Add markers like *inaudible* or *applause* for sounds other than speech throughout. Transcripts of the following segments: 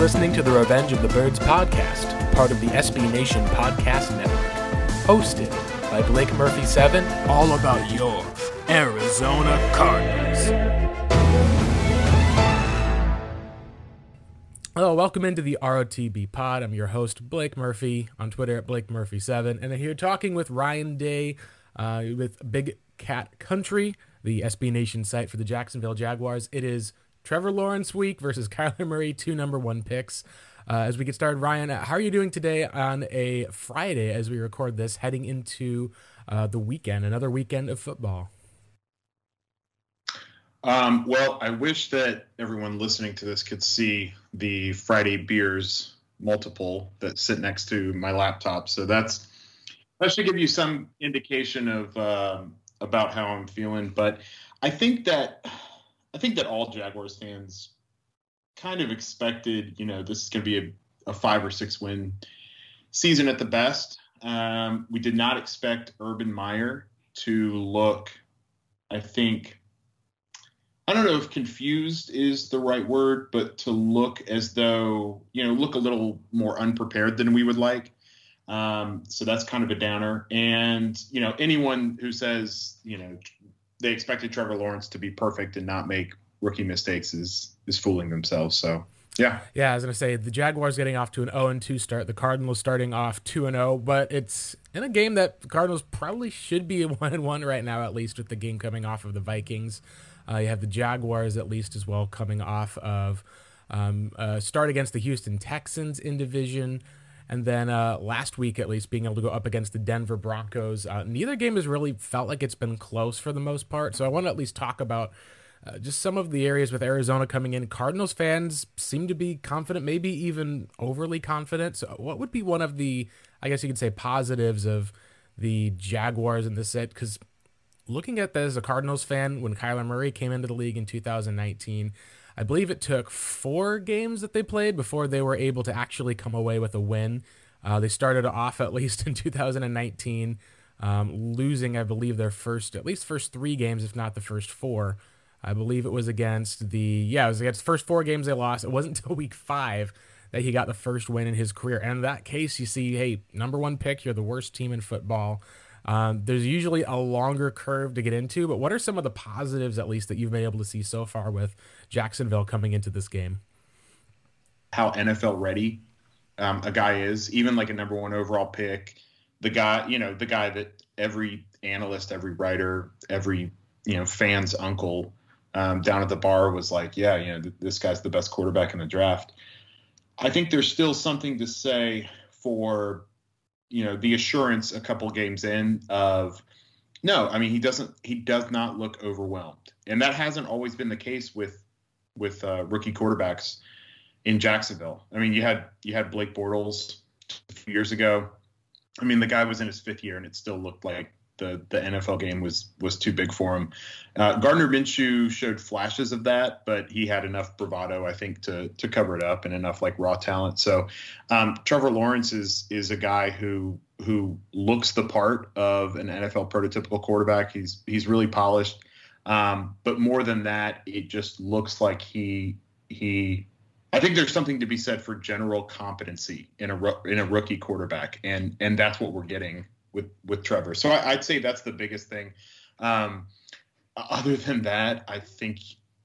Listening to the Revenge of the Birds podcast, part of the SB Nation Podcast Network. Hosted by Blake Murphy 7. All about your Arizona Cardinals. Hello, welcome into the ROTB pod. I'm your host, Blake Murphy, on Twitter at Blake Murphy7. And I'm here talking with Ryan Day uh, with Big Cat Country, the SB Nation site for the Jacksonville Jaguars. It is Trevor Lawrence week versus *laughs* Kyler Murray, two number one picks. Uh, as we get started, Ryan, how are you doing today on a Friday as we record this, heading into uh, the weekend, another weekend of football? Um, well, I wish that everyone listening to this could see the Friday beers multiple that sit next to my laptop. So that's that should give you some indication of um, about how I'm feeling. But I think that I think that all Jaguars fans kind of expected, you know, this is going to be a, a, five or six win season at the best. Um, we did not expect Urban Meyer to look, I think, I don't know if confused is the right word, but to look as though, you know, look a little more unprepared than we would like. Um, so that's kind of a downer. And, you know, anyone who says, you know, they expected Trevor Lawrence to be perfect and not make rookie mistakes is is fooling themselves. So yeah, yeah. I was gonna say the Jaguars getting off to an 0 and 2 start, the Cardinals starting off 2 and 0, but it's in a game that the Cardinals probably should be a *laughs* 1 and 1 right now, at least with the game coming off of the Vikings. Uh, you have the Jaguars at least as well coming off of um, uh, start against the Houston Texans in division. And then uh, last week, at least, being able to go up against the Denver Broncos. Uh, neither game has really felt like it's been close for the most part. So I want to at least talk about uh, just some of the areas with Arizona coming in. Cardinals fans seem to be confident, maybe even overly confident. So, what would be one of the, I guess you could say, positives of the Jaguars in this set? Because looking at that as a Cardinals fan, when Kyler Murray came into the league in 2019, I believe it took four games that they played before they were able to actually come away with a win. Uh, they started off at least *laughs* in 2019, um, losing, I believe, their first, at least first three games, if not the first four. I believe it was against the, yeah, it was against the first four games they lost. It wasn't *laughs* until week five that he got the first win in his career. And in that case, you see, hey, number one pick, you're the worst team in football. Um, there's usually a longer curve to get into, but what are some of the positives, at least, that you've been able to see so far with Jacksonville coming into this game? How NFL ready um, a guy is, even like a number one overall pick, the guy, you know, the guy that every analyst, every writer, every you know fan's uncle um, down at the bar was like, yeah, you know, th- this guy's the best quarterback in the draft. I think there's still something to say for you know the assurance a couple games in of no i mean he doesn't he does not look overwhelmed. And that hasn't always been the case with with uh, rookie quarterbacks in jacksonville. I mean you had you had blake bortles a few years ago. I mean the guy was in his fifth year and it still looked like the the NFL game was was too big for him. Uh, Gardner Minshew showed flashes of that, but he had enough bravado, I think, to to cover it up and enough like raw talent. So um, Trevor Lawrence is is a guy who who looks the part of an NFL prototypical quarterback. He's he's really polished, um, but more than that, it just looks like he he I think there's something to be said for general competency in a in a rookie quarterback, and and that's what we're getting with with Trevor. So I, would say that's the biggest thing. Um, other than that, I think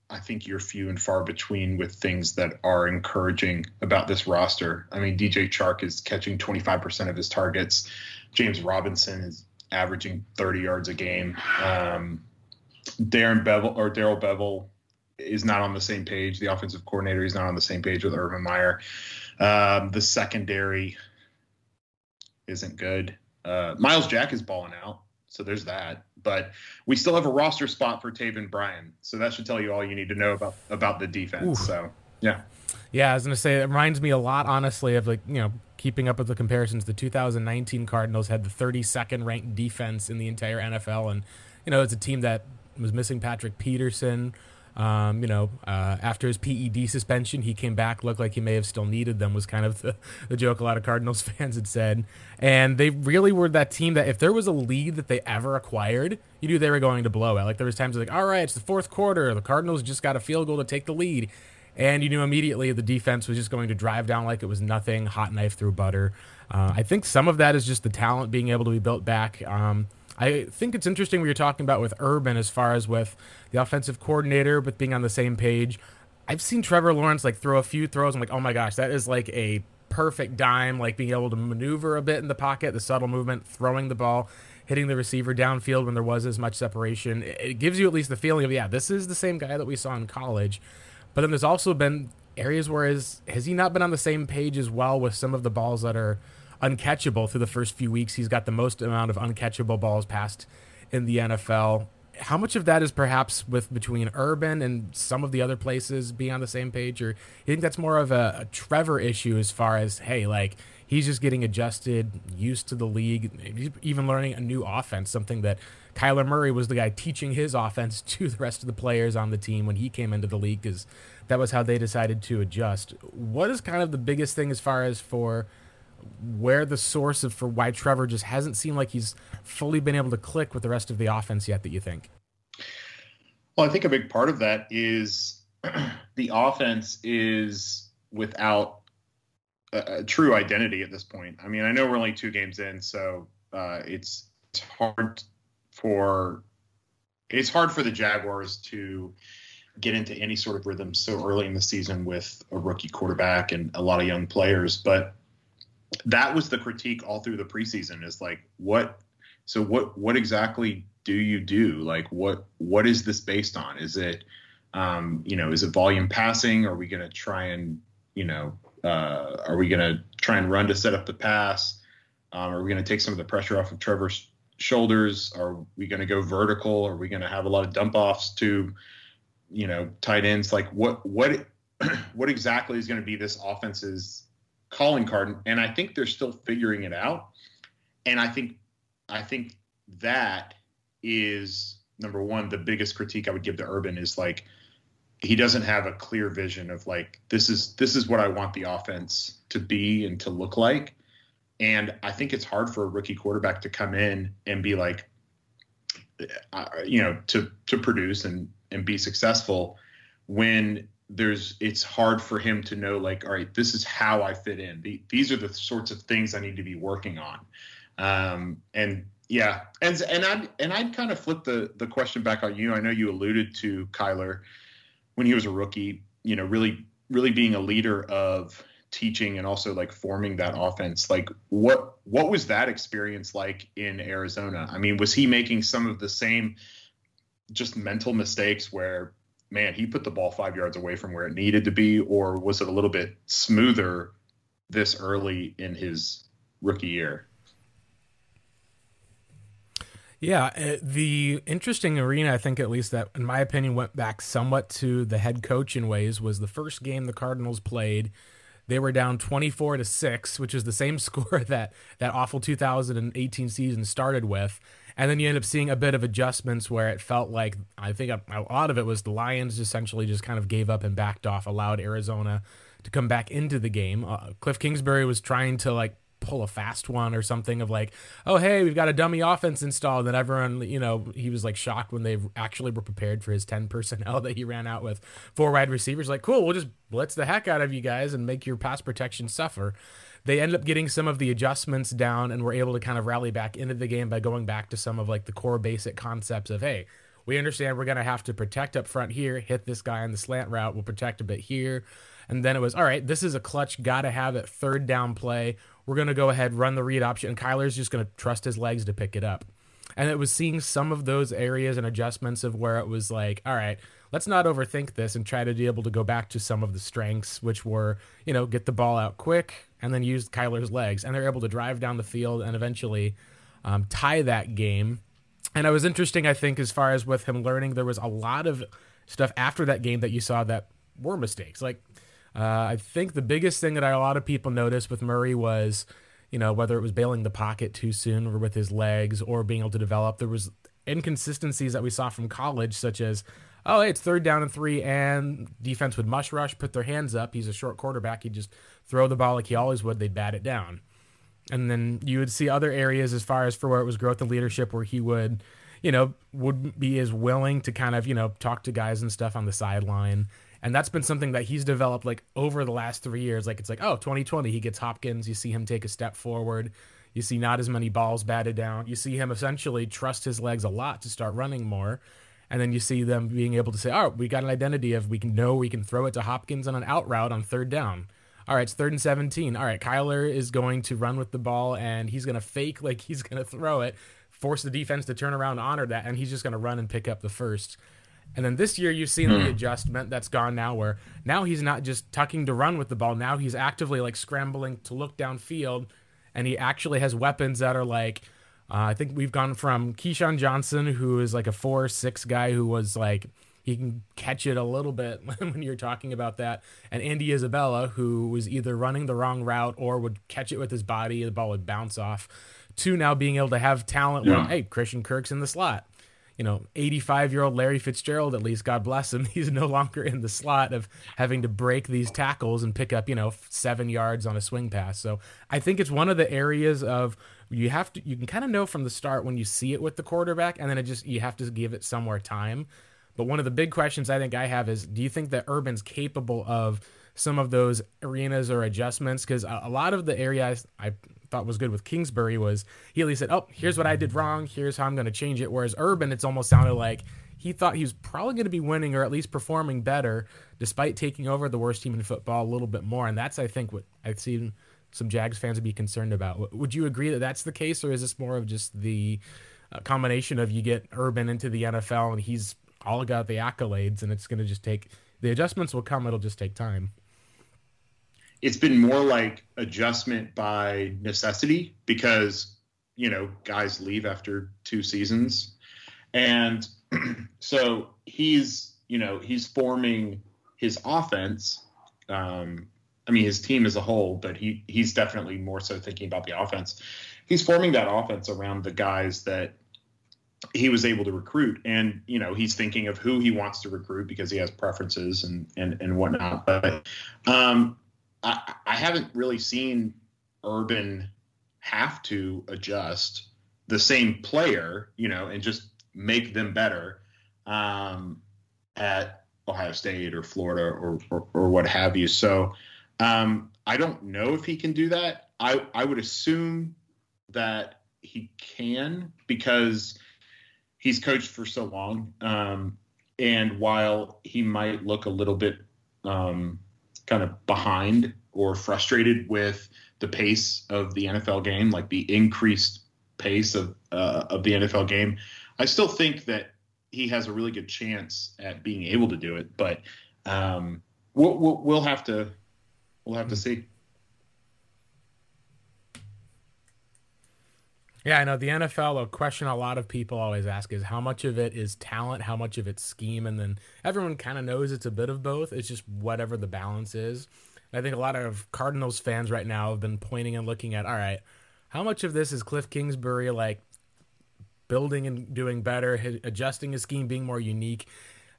I think you're few and far between with things that are encouraging about this roster. I mean, DJ Chark is catching 25% of his targets. James Robinson is averaging 30 yards a game. Um, Darren Bevell or Darrell Bevell is not on the same page. The offensive coordinator is not on the same page with Urban Meyer. Um, the secondary isn't good. Uh, Myles Jack is balling out, so there's that. But we still have a roster spot for Taven Bryan, so that should tell you all you need to know about about the defense. Ooh. So yeah, yeah. I was gonna say it reminds me a lot, honestly, of like you know keeping up with the comparisons. The 2019 Cardinals had the 32nd ranked defense in the entire NFL, and you know it's a team that was missing Patrick Peterson. Um, you know, uh, after his PED suspension, he came back, looked like he may have still needed them, was kind of the, *laughs* the joke a lot of Cardinals *laughs* fans had said. And they really were that team that if there was a lead that they ever acquired, you knew they were going to blow it. Like there was times like, all right, it's the fourth quarter, the Cardinals just got a field goal to take the lead. and you knew immediately the defense was just going to drive down like it was nothing, hot knife through butter. Uh, I think some of that is just the talent being able to be built back. Um, I think it's interesting what you're talking about with Urban as far as with the offensive coordinator, with being on the same page. I've seen Trevor Lawrence like throw a few throws. I'm like, oh my gosh, that is like a perfect dime, like being able to maneuver a bit in the pocket, the subtle movement, throwing the ball, hitting the receiver downfield when there was as much separation. It gives you at least the feeling of, yeah, this is the same guy that we saw in college. But then there's also been areas where is, has he not been on the same page as well with some of the balls that are uncatchable through the first few weeks? He's got the most amount of uncatchable balls passed in the NFL how much of that is perhaps with between Urban and some of the other places being on the same page, or you think that's more of a, a Trevor issue as far as hey, like he's just getting adjusted, used to the league, maybe even learning a new offense, something that Kyler Murray was the guy teaching his offense *laughs* to the rest of the players on the team when he came into the league, because that was how they decided to adjust. What is kind of the biggest thing as far as for where the source of for why Trevor just hasn't seemed like he's fully been able to click with the rest of the offense yet that you think? Well, I think a big part of that is *clears throat* the offense is without a, a, true identity at this point. I mean, I know we're only two games in, so uh, it's it's hard for it's hard for the Jaguars to get into any sort of rhythm so early in the season with a rookie quarterback and a lot of young players. But that was the critique all through the preseason is like what so what what exactly do you do? Like what what is this based on? Is it um, you know is it volume passing? Are we going to try and you know uh, are we going to try and run to set up the pass? Um, are we going to take some of the pressure off of trevor's shoulders? Are we going to go vertical? Are we going to have a lot of dump offs to you know tight ends? Like what what *clears throat* what exactly is going to be this offense's calling card, and I think they're still figuring it out. And I think I think that is number one. The biggest critique I would give to Urban is like he doesn't have a clear vision of like this is this is what I want the offense to be and to look like. And I think it's hard for a rookie quarterback to come in and be like, uh, you know, to to produce and and be successful when there's it's hard for him to know like all right this is how i fit in. The, these are the sorts of things i need to be working on. Um, and yeah and and i and i'd kind of flip the the question back on you. I know you alluded to kyler when he was a rookie you know really really being a leader of teaching and also like forming that offense. Like what what was that experience like in arizona? I mean was he making some of the same just mental mistakes where man, he put the ball five yards away from where it needed to be, or was it a little bit smoother this early in his rookie year? Yeah, uh, the interesting arena, I think, at least that, in my opinion, went back somewhat to the head coach in ways was the first game the Cardinals played. They were down 24 to 6, which is the same *laughs* score that that awful 2018 season started with. And then you end up seeing a bit of adjustments where it felt like I think a, lot of it was the Lions essentially just kind of gave up and backed off, allowed Arizona to come back into the game. Uh, Cliff Kingsbury was trying to like pull a fast one or something of like, oh hey, we've got a dummy offense installed. And everyone, you know, he was like shocked when they actually were prepared for his ten personnel *laughs* that he ran out with four wide receivers. Like, cool, we'll just blitz the heck out of you guys and make your pass protection suffer they ended up getting some of the adjustments down and were able to kind of rally back into the game by going back to some of like the core basic concepts of hey we understand we're going to have to protect up front here hit this guy on the slant route we'll protect a bit here. And then it was all right this is a clutch gotta have it third down play. We're going to go ahead run the read option. And kyler's just going to trust his legs to pick it up. And it was seeing some of those areas and adjustments of where it was like all right let's not overthink this and try to be able to go back to some of the strengths which were you know get the ball out quick and then use Kyler's legs, and they're able to drive down the field and eventually um, tie that game. And it was interesting, I think, as far as with him learning, there was a lot of stuff after that game that you saw that were mistakes. Like, uh, I think the biggest thing that I, a lot of people noticed with Murray was, you know, whether it was bailing the pocket too soon or with his legs or being able to develop, there was inconsistencies that we saw from college, such as oh, hey, it's third down and three, and defense would mush rush, put their hands up. He's a short quarterback. He'd just throw the ball like he always would. They'd bat it down. And then you would see other areas as far as for where it was growth and leadership where he would, you know, would be as willing to kind of, you know, talk to guys and stuff on the sideline. And that's been something that he's developed like over the last three years. Like it's like, oh, 2020, he gets Hopkins. You see him take a step forward. You see not as many balls batted down. You see him essentially trust his legs a lot to start running more. And then you see them being able to say, all right, we got an identity of we can know we can throw it to Hopkins on an out route on third down. All right, it's third and 17. All right, Kyler is going to run with the ball and he's going to fake like he's going to throw it, force the defense to turn around honor that, and he's just going to run and pick up the first. And then this year, you've seen the hmm. adjustment that's gone now, where now he's not just tucking to run with the ball. Now he's actively like scrambling to look downfield, and he actually has weapons that are like, uh, I think we've gone from KeeSean Johnson, who is like a four six guy who was like he can catch it a little bit *laughs* when you're talking about that, and Andy Isabella, who was either running the wrong route or would catch it with his body, the ball would bounce off. To now being able to have talent, yeah. hey, Christian Kirk's in the slot you know, 85 year old Larry Fitzgerald, at least, God bless him, *laughs* he's no longer in the slot of having to break these tackles and pick up, you know, seven yards on a swing pass. So I think it's one of the areas of you have to, you can kind of know from the start when you see it with the quarterback, and then it just, you have to give it some more time. But one of the big questions I think I have is do you think that Urban's capable of some of those arenas or adjustments? Because a, a lot of the areas I thought was good with Kingsbury was he at least said, "Oh, here's what I did wrong. Here's how I'm going to change it." Whereas Urban, it's almost sounded like he thought he was probably going to be winning or at least performing better, despite taking over the worst team in football a little bit more. And that's, I think, what I've seen some Jags fans would be concerned about. Would you agree that that's the case, or is this more of just the uh, combination of you get Urban into the NFL and he's all got the accolades, and it's going to just take the adjustments will come. It'll just take time it's been more like adjustment by necessity because you know guys leave after two seasons and *clears throat* so he's you know he's forming his offense um, i mean his team as a whole but he he's definitely more so thinking about the offense. He's forming that offense around the guys that he was able to recruit. And you know he's thinking of who he wants to recruit because he has preferences and and, and whatnot. But um, I, I haven't really seen Urban have to adjust the same player, you know, and just make them better um, at Ohio State or Florida or, or, or what have you. So um, I don't know if he can do that. I, I would assume that he can because he's coached for so long. Um, and while he might look a little bit um, kind of behind or frustrated with the pace of the NFL game, like the increased pace of uh, of the NFL game, I still think that he has a really good chance at being able to do it. But um, we'll, we'll, we'll have to we'll have to hmm. see. Yeah, I know the NFL. A question a lot of people always ask is how much of it is talent, how much of it's scheme, and then everyone kind of knows it's a bit of both. It's just whatever the balance is. And I think a lot of Cardinals fans right now have been pointing and looking at, all right, how much of this is Cliff Kingsbury like building and doing better, adjusting his scheme, being more unique,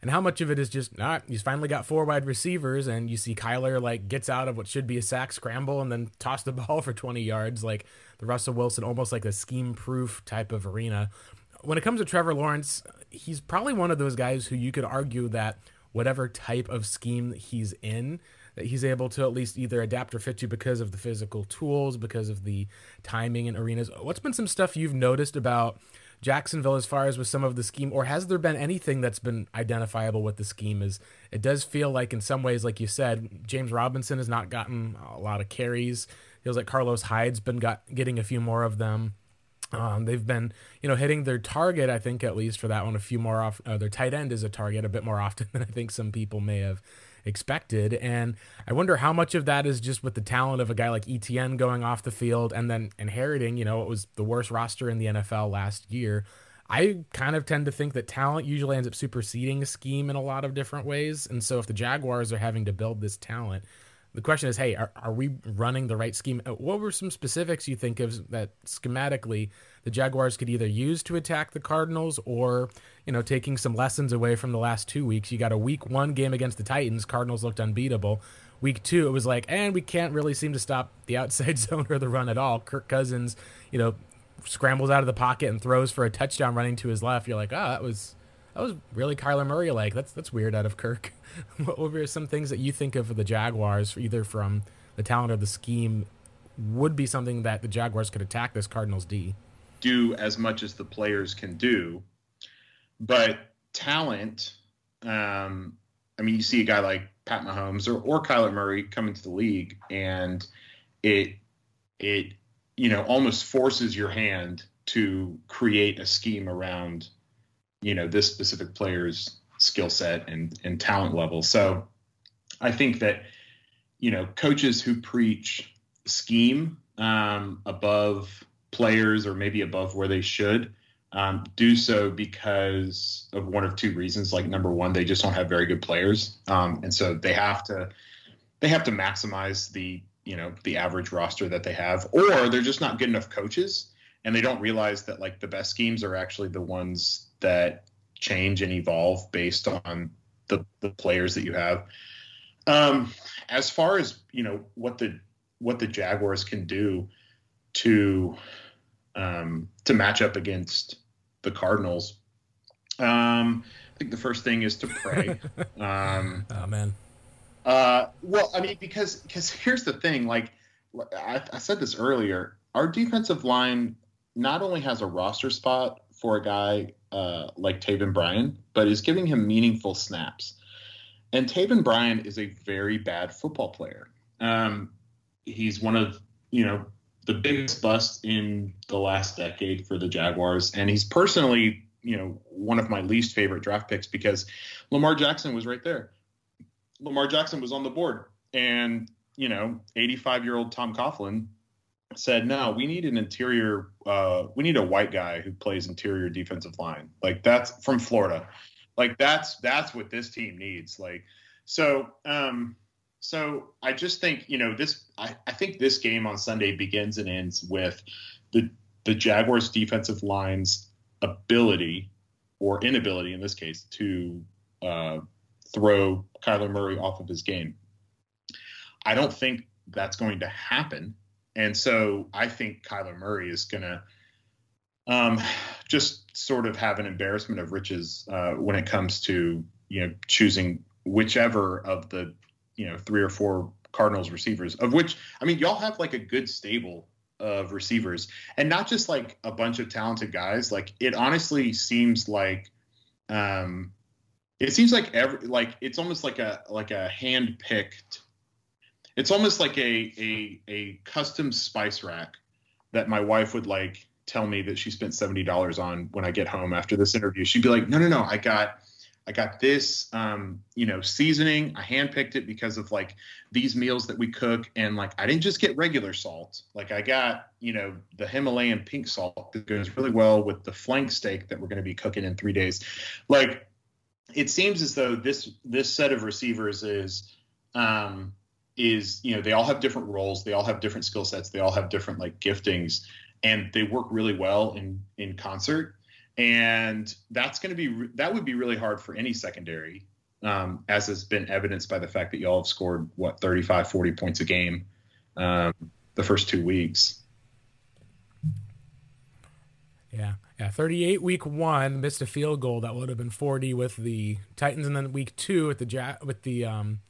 and how much of it is just not? He's finally got four wide receivers, and you see Kyler like gets out of what should be a sack scramble and then *laughs* toss the ball for 20 yards, like the Russell Wilson, almost like a scheme proof type of arena. When it comes to Trevor Lawrence, he's probably one of those guys who you could argue that whatever type of scheme he's in, that he's able to at least either adapt or fit to because of the physical tools, because of the timing and arenas. What's been some stuff you've noticed about Jacksonville as far as with some of the scheme, or has there been anything that's been identifiable with the scheme? Is it does feel like in some ways, like you said, James Robinson has not gotten a lot of carries. Feels like Carlos Hyde's been got getting a few more of them. Um, they've been, you know, hitting their target. I think at least for that one, a few more off. Uh, their tight end is a target a bit more often *laughs* than I think some people may have expected. And I wonder how much of that is just with the talent of a guy like Etienne going off the field and then inheriting, you know, it was the worst roster in the NFL last year. I kind of tend to think that talent usually ends up superseding a scheme in a lot of different ways. And so if the Jaguars are having to build this talent, the question is, hey, are, are we running the right scheme? Uh, what were some specifics you think of that schematically the Jaguars could either use to attack the Cardinals or, you know, taking some lessons away from the last two weeks? You got a week one game against the Titans. Cardinals looked unbeatable. Week two, it was like, and we can't really seem to stop the outside *laughs* zone or the run at all. Kirk Cousins, you know, scrambles out of the pocket and throws for a touchdown running to his left. You're like, oh, that was that was really Kyler Murray like. That's that's weird out of Kirk. *laughs* what were some things that you think of for the Jaguars, either from the talent or the scheme, would be something that the Jaguars could attack this Cardinals D? Do as much as the players can do, but talent. Um, I mean, you see a guy like Pat Mahomes or, or Kyler Murray come into the league, and it it you know almost forces your hand to create a scheme around you know this specific player's skill set and and talent level. So I think that you know coaches who preach scheme um, above players or maybe above where they should um, do so because of one of two reasons. Like number one, they just don't have very good players, um, and so they have to they have to maximize the you know the average roster that they have, or they're just not good enough coaches, and they don't realize that like the best schemes are actually the ones that change and evolve based on the, the players that you have. Um, as far as you know what the what the Jaguars can do to um, to match up against the Cardinals. Um, I think the first thing is to pray. *laughs* um, oh man. Uh, well, I mean, because because here's the thing. Like I, I said this earlier, our defensive line not only has a roster spot for a guy uh, like Taven Bryan, but is giving him meaningful snaps. And Taven Bryan is a very bad football player. Um, he's one of you know the biggest bust in the last decade for the Jaguars, and he's personally, you know, one of my least favorite draft picks because Lamar Jackson was right there. Lamar Jackson was on the board, and you know, 85 year old Tom Coughlin said, "No, we need an interior. Uh, we need a white guy who plays interior defensive line. Like that's from Florida. Like that's that's what this team needs. Like so." Um, so I just think you know this. I, I think this game on Sunday begins and ends with the the Jaguars' defensive line's ability or inability in this case to uh, throw Kyler Murray off of his game. I don't think that's going to happen, and so I think Kyler Murray is going to um, just sort of have an embarrassment of riches uh, when it comes to you know choosing whichever of the you know three or four Cardinals receivers, of which I mean y'all have like a good stable of receivers, and not just like a bunch of talented guys. Like it honestly seems like, um, it seems like every like it's almost like a like a hand picked. It's almost like a a a custom spice rack that my wife would like tell me that she spent seventy dollars on when I get home after this interview. She'd be like, "No, no, no, I got I got this, um, you know, seasoning. I handpicked it because of like these meals that we cook, and like I didn't just get regular salt. Like I got, you know, the Himalayan pink salt that goes really well with the flank steak that we're going to be cooking in three days. Like it seems as though this this set of receivers is, um, is you know they all have different roles, they all have different skill sets, they all have different like giftings, and they work really well in in concert and that's going to be that would be really hard for any secondary um, as has been evidenced by the fact that y'all have scored what 35 40 points a game um, the first two weeks. Yeah yeah 38 week one missed a field goal that would have been 40 with the titans and then week two with the ja- with the um,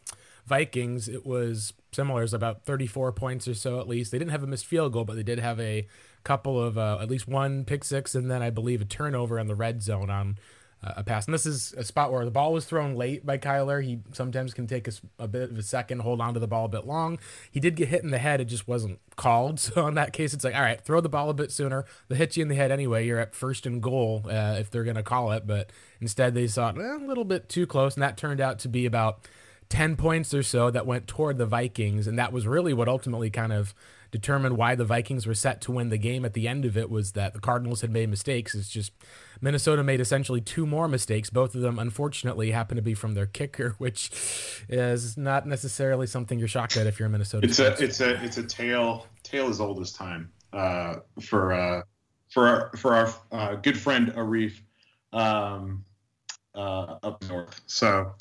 vikings it was similar it's about 34 points or so at least. They didn't have a missed field goal but they did have a couple of uh, at least one pick six, and then I believe a turnover in the red zone on uh, a pass. And this is a spot where the ball was thrown late by Kyler. He sometimes can take a, a, bit of a second, hold on to the ball a bit long. He did get hit in the head; it just wasn't called. *laughs* So in that case, it's like, all right, throw the ball a bit sooner. They hit you in the head anyway. You're at first and goal uh, if they're going to call it. But instead, they saw it a little bit too close, and that turned out to be about. 10 points or so that went toward the Vikings. And that was really what ultimately kind of determined why the Vikings were set to win the game at the end of it was that the Cardinals had made mistakes. It's just Minnesota made essentially two more mistakes. Both of them, unfortunately, happen to be from their kicker, *laughs* which is not necessarily something you're shocked at if you're a Minnesota. It's a it's a it's a tale tale as old as time uh, for uh, for our, for our uh, good friend Arif um, uh, up north. So,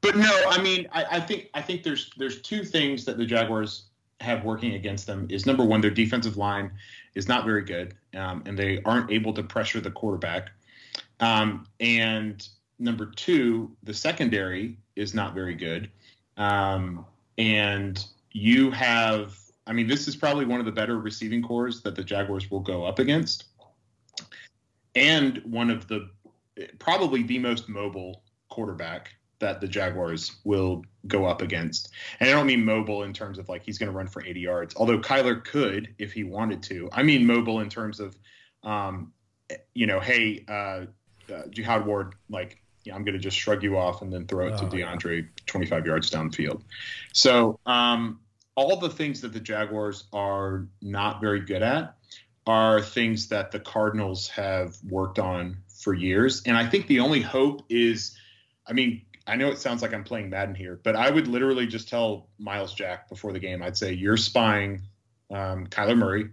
but no, I mean, I, I think I think there's there's two things that the Jaguars have working against them is number one, their defensive line is not very good, um, and they aren't able to pressure the quarterback. Um, and number two, the secondary is not very good. Um, and you have, I mean, this is probably one of the better receiving cores that the Jaguars will go up against. And one of the, probably the most mobile quarterback that the Jaguars will go up against. And I don't mean mobile in terms of like he's going to run for 80 yards, although Kyler could if he wanted to. I mean mobile in terms of, um, you know, hey, uh, uh, Jihad Ward, like, yeah, I'm going to just shrug you off and then throw it oh, to DeAndre yeah. 25 yards downfield. So, um, all the things that the Jaguars are not very good at are things that the Cardinals have worked on for years. And I think the only hope is, I mean, I know it sounds like I'm playing Madden here, but I would literally just tell Myles Jack before the game, I'd say, you're spying um, Kyler Murray,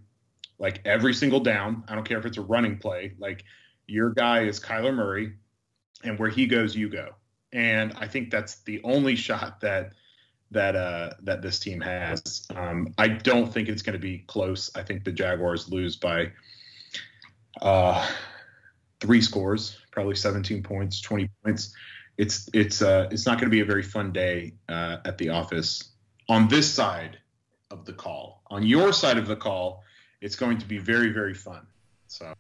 like every single down. I don't care if it's a running play. Like your guy is Kyler Murray, and where he goes, you go. And I think that's the only shot that that uh, that this team has. Um, I don't think it's going to be close. I think the Jaguars lose by uh, three scores, probably 17 points, 20 points. It's it's uh, it's not going to be a very fun day uh, at the office on this side of the call. On your side of the call, it's going to be very very fun. So.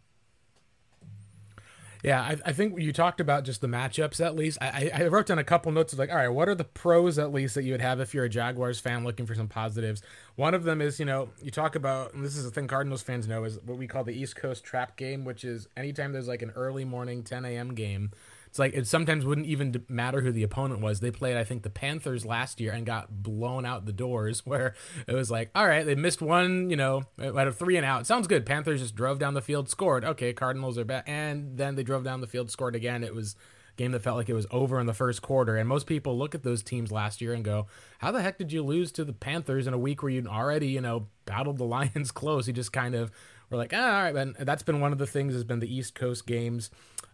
Yeah, I, I, think you talked about just the matchups at least. I, I wrote down a couple notes of like, all right, what are the pros at least that you would have if you're a Jaguars fan looking for some positives? One of them is, you know, you talk about, and this is a thing Cardinals fans know, is what we call the East Coast trap game, which is anytime there's like an early morning 10 a.m. game it's like it sometimes wouldn't even matter who the opponent was. They played, I think, the Panthers last year and got blown out the doors. *laughs* Where it was like, all right, they missed one, you know, out of three and out. Sounds good. Panthers just drove down the field, scored. Okay, Cardinals are back, and then they drove down the field, scored again. It was game that felt like it was over in the first quarter. And most people look at those teams last year and go, "How the heck did you lose to the Panthers in a week where you'd already, you know, battled the *laughs* Lions close?" You just kind of were like, ah, "All right." And that's been one of the things has been the East Coast games.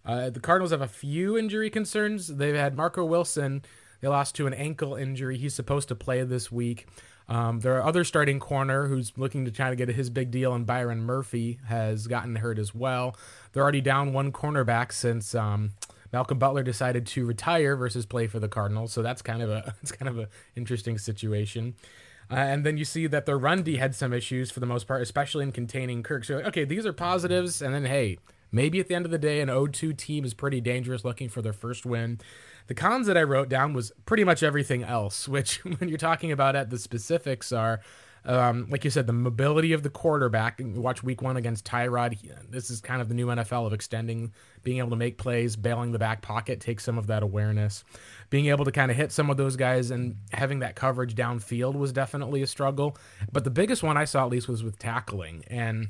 Uh, the Cardinals have a few injury concerns. They've had Marco Wilson. They lost to an ankle injury. He's supposed to play this week. Um, their other starting corner, who's looking to try to get his big deal, and Byron Murphy has gotten hurt as well. They're already down one cornerback since um, Malcolm Butler decided to retire versus play for the Cardinals. So that's kind of a *laughs* it's kind of an interesting situation. Uh, and then you see that their run D had some issues for the most part, especially in containing Kirk. So like, okay, these are positives, and then hey, Maybe at the end of the day, an 0-2 team is pretty dangerous looking for their first win. The cons that I wrote down was pretty much everything else, *laughs* which when you're talking about it, the specifics are um, like you said, the mobility of the quarterback. Watch week one against Tyrod. This is kind of the new NFL of extending, being able to make plays, bailing the back pocket, take some of that awareness. Being able to kind of hit some of those guys and having that coverage downfield was definitely a struggle. But the biggest one I saw, at least, was with tackling. And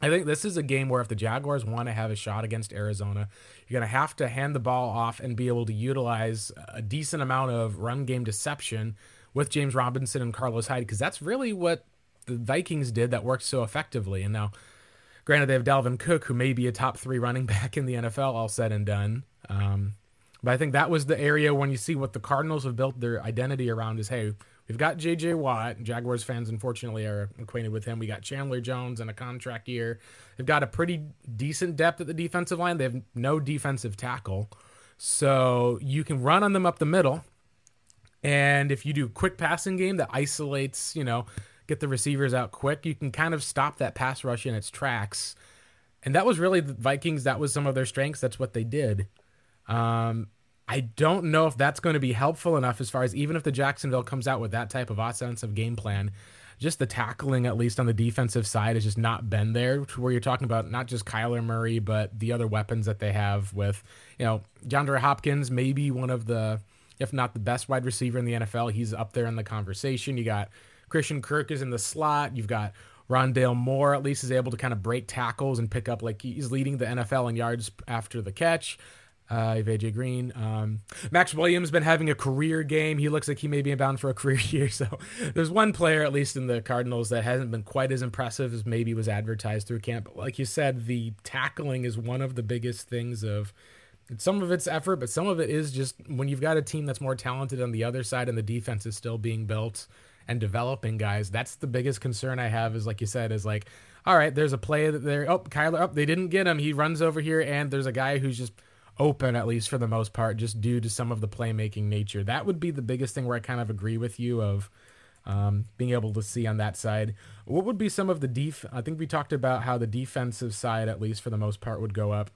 I think this is a game where if the Jaguars want to have a shot against Arizona, you're going to have to hand the ball off and be able to utilize a decent amount of run game deception with James Robinson and Carlos Hyde because that's really what the Vikings did that worked so effectively. And now, granted, they have Dalvin Cook, who may be a top three running *laughs* back in the NFL, all said and done. Um, but I think that was the area when you see what the Cardinals have built their identity around is hey, We've got J.J. Watt. Jaguars fans, unfortunately, are acquainted with him. We got Chandler Jones and a contract year. They've got a pretty decent depth at the defensive line. They have no defensive tackle. So you can run on them up the middle. And if you do quick passing game that isolates, you know, get the receivers out quick, you can kind of stop that pass rush in its tracks. And that was really the Vikings. That was some of their strengths. That's what they did. Um, I don't know if that's going to be helpful enough as far as even if the Jacksonville comes out with that type of offensive game plan, just the tackling, at least on the defensive side, has just not been there. To Where you're talking about not just Kyler Murray, but the other weapons that they have with, you know, DeAndre Hopkins, maybe one of the, if not the best wide receiver in the NFL. He's up there in the conversation. You got Christian Kirk is in the slot. You've got Rondale Moore, at least, is able to kind of break tackles and pick up, like he's leading the NFL in yards after the catch. Uh, AJ Green. Um, Maxx Williams been having a career game. He looks like he may be bound for a *laughs* career year. So there's one player, at least in the Cardinals, that hasn't been quite as impressive as maybe was advertised through camp. But like you said, the tackling is one of the biggest things of some of it's effort, but some of it is just when you've got a team that's more talented on the other side and the defense is still being built and developing guys. That's the biggest concern I have is like you said, is like, all right, there's a play that they're oh Kyler up, oh, they didn't get him. He runs over here and there's a guy who's just open at least for the most part, just due to some of the playmaking nature. That would be the biggest thing where I kind of agree with you of um, being able to see on that side. What would be some of the def? I think we talked about how the defensive side, at least for the most part, would go up.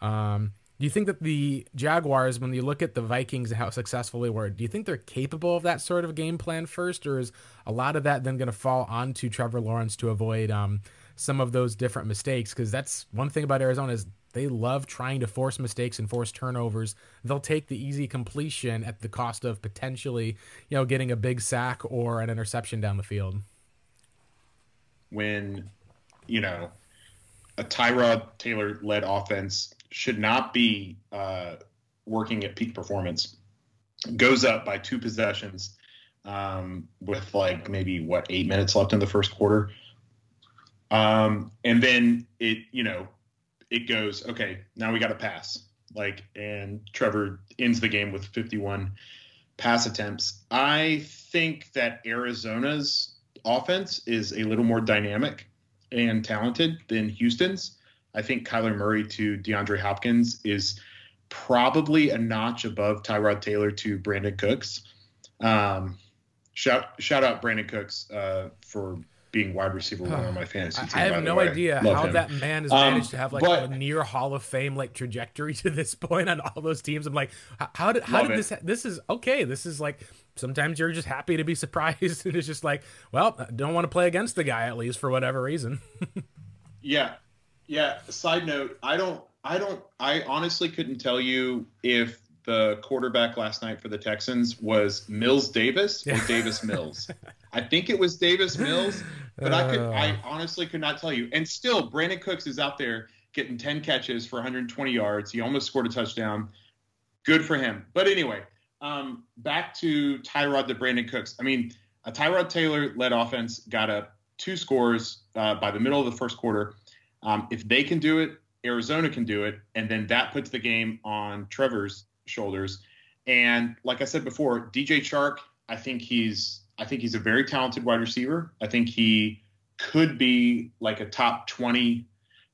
Um, do you think that the Jaguars, when you look at the Vikings and how successful they were, do you think they're capable of that sort of game plan first, or is a lot of that then going to fall onto Trevor Lawrence to avoid um, some of those different mistakes? Because that's one thing about Arizona is they love trying to force mistakes and force turnovers. They'll take the easy completion at the cost of potentially, you know, getting a big sack or an interception down the field. When, you know, a Tyrod Taylor led offense should not be uh, working at peak performance. Goes up by two possessions um, with like maybe what eight minutes left in the first quarter. Um, and then it, you know, it goes, okay, now we got to pass. Like, and Trevor ends the game with 51 pass attempts. I think that Arizona's offense is a little more dynamic and talented than Houston's. I think Kyler Murray to DeAndre Hopkins is probably a notch above Tyrod Taylor to Brandin Cooks. Um, shout shout out Brandin Cooks uh, for being wide receiver one on my *sighs* fantasy team. I have no idea Love how him. that man has Um, managed to have like but- a near Hall of Fame like trajectory *laughs* to this point on all those teams. I'm like, how did how did it. this? This is okay. This is like sometimes you're just happy to be *laughs* surprised, and it's just like, well, I don't want to play against the guy at least for whatever reason. *laughs* Yeah, yeah. Side note: I don't, I don't, I honestly couldn't tell you if the quarterback last night for the Texans was Mills Davis or Yeah. Davis *laughs* Mills. I think it was Davis Mills, but I could, Uh. I honestly could not tell you. And still, Brandin Cooks is out there getting 10 catches for 120 yards. He almost scored a touchdown. Good for him. But anyway, um, back to Tyrod to Brandin Cooks. I mean, a Tyrod Taylor led offense got up two scores uh, by the middle of the first quarter. Um, if they can do it, Arizona can do it, and then that puts the game on Trevor's shoulders. And like I said before, DJ Chark, I think he's I think he's a very talented wide receiver. I think he could be like a top 20,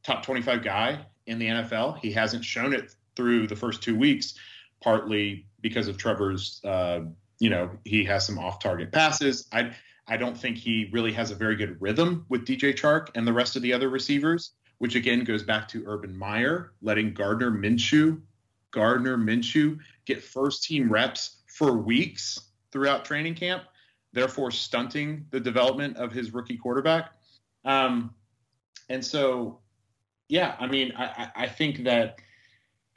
top 25 guy in the NFL. He hasn't shown it through the first two weeks, partly because of Trevor's, uh, you know, he has some off-target passes. I I don't think he really has a very good rhythm with DJ Chark and the rest of the other receivers, which again goes back to Urban Meyer letting Gardner Minshew, Gardner Minshew get first team reps for weeks throughout training camp, therefore stunting the development of his rookie quarterback. Um, and so, yeah, I mean, I, I think that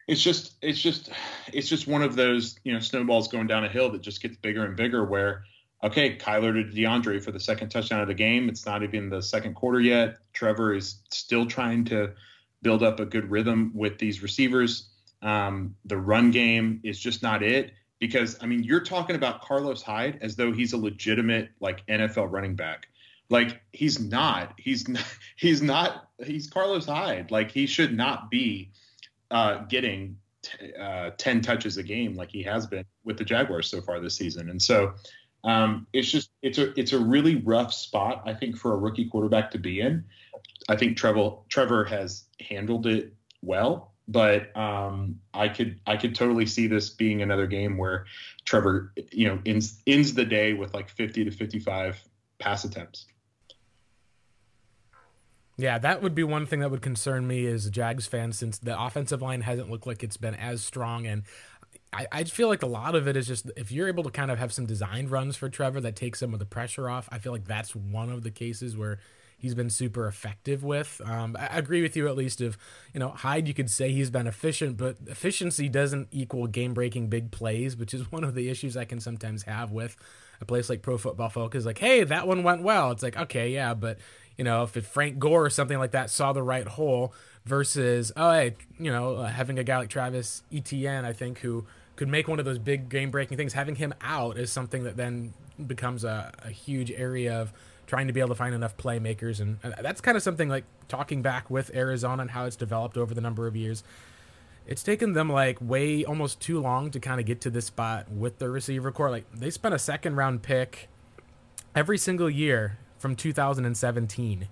it's just it's just it's just one of those you know snowballs going down a hill that just gets bigger and bigger where okay kyler to deandre for the second touchdown of the game. It's not even the second quarter yet. Trevor is still trying to build up a good rhythm with these receivers. Um, the run game is just not it because i mean you're talking about carlos hyde as though he's a legitimate like nfl running back. Like he's not. He's not *laughs* he's not he's carlos hyde. Like he should not be uh, getting t- uh, 10 touches a game like he has been with the Jaguars so far this season. And so um, it's just it's a it's a really rough spot I think for a rookie quarterback to be in. I think Trevor Trevor has handled it well, but um, I could I could totally see this being another game where Trevor you know ends ends the day with like 50 to 55 pass attempts. Yeah, that would be one thing that would concern me as a Jags fan since the offensive line hasn't looked like it's been as strong. And I, I feel like a lot of it is just if you're able to kind of have some designed runs for Trevor that take some of the pressure off, I feel like that's one of the cases where he's been super effective with. Um, I agree with you at least of, you know, Hyde, you could say he's been efficient, but efficiency doesn't equal game breaking big plays, which is *laughs* one of the issues I can sometimes have with a place like Pro Football Focus. Like, hey, that one went well. It's like, okay, yeah, but you know, if Frank Gore or something like that saw the right hole versus, oh, hey, you know, uh, having a guy like Travis Etienne, I think, who could make one of those big game breaking things, having him out is something that then becomes a, a huge area of trying to be able to find enough playmakers. And, and that's kind of something like talking back with Arizona and how it's developed over the number of years. It's taken them like way almost too long to kind of get to this spot with their receiver core. Like they spent a second round pick every single year from 2017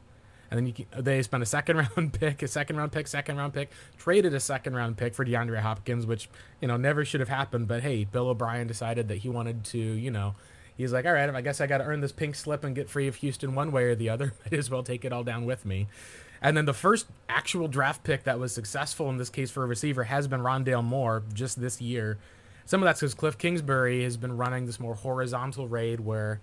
And then you, they spent a second *laughs* round pick, a second round pick, second round pick, traded a second round pick for DeAndre Hopkins, which you know never should have happened. But hey, Bill O'Brien decided that he wanted to, you know, he's like, all right, I guess I got to earn this pink slip and get free of Houston one way or the other. *laughs* Might as well take it all down with me. And then the first actual draft pick that was successful in this case for a receiver has been Rondale Moore just this year. Some of that's because Cliff Kingsbury has been running this more horizontal raid where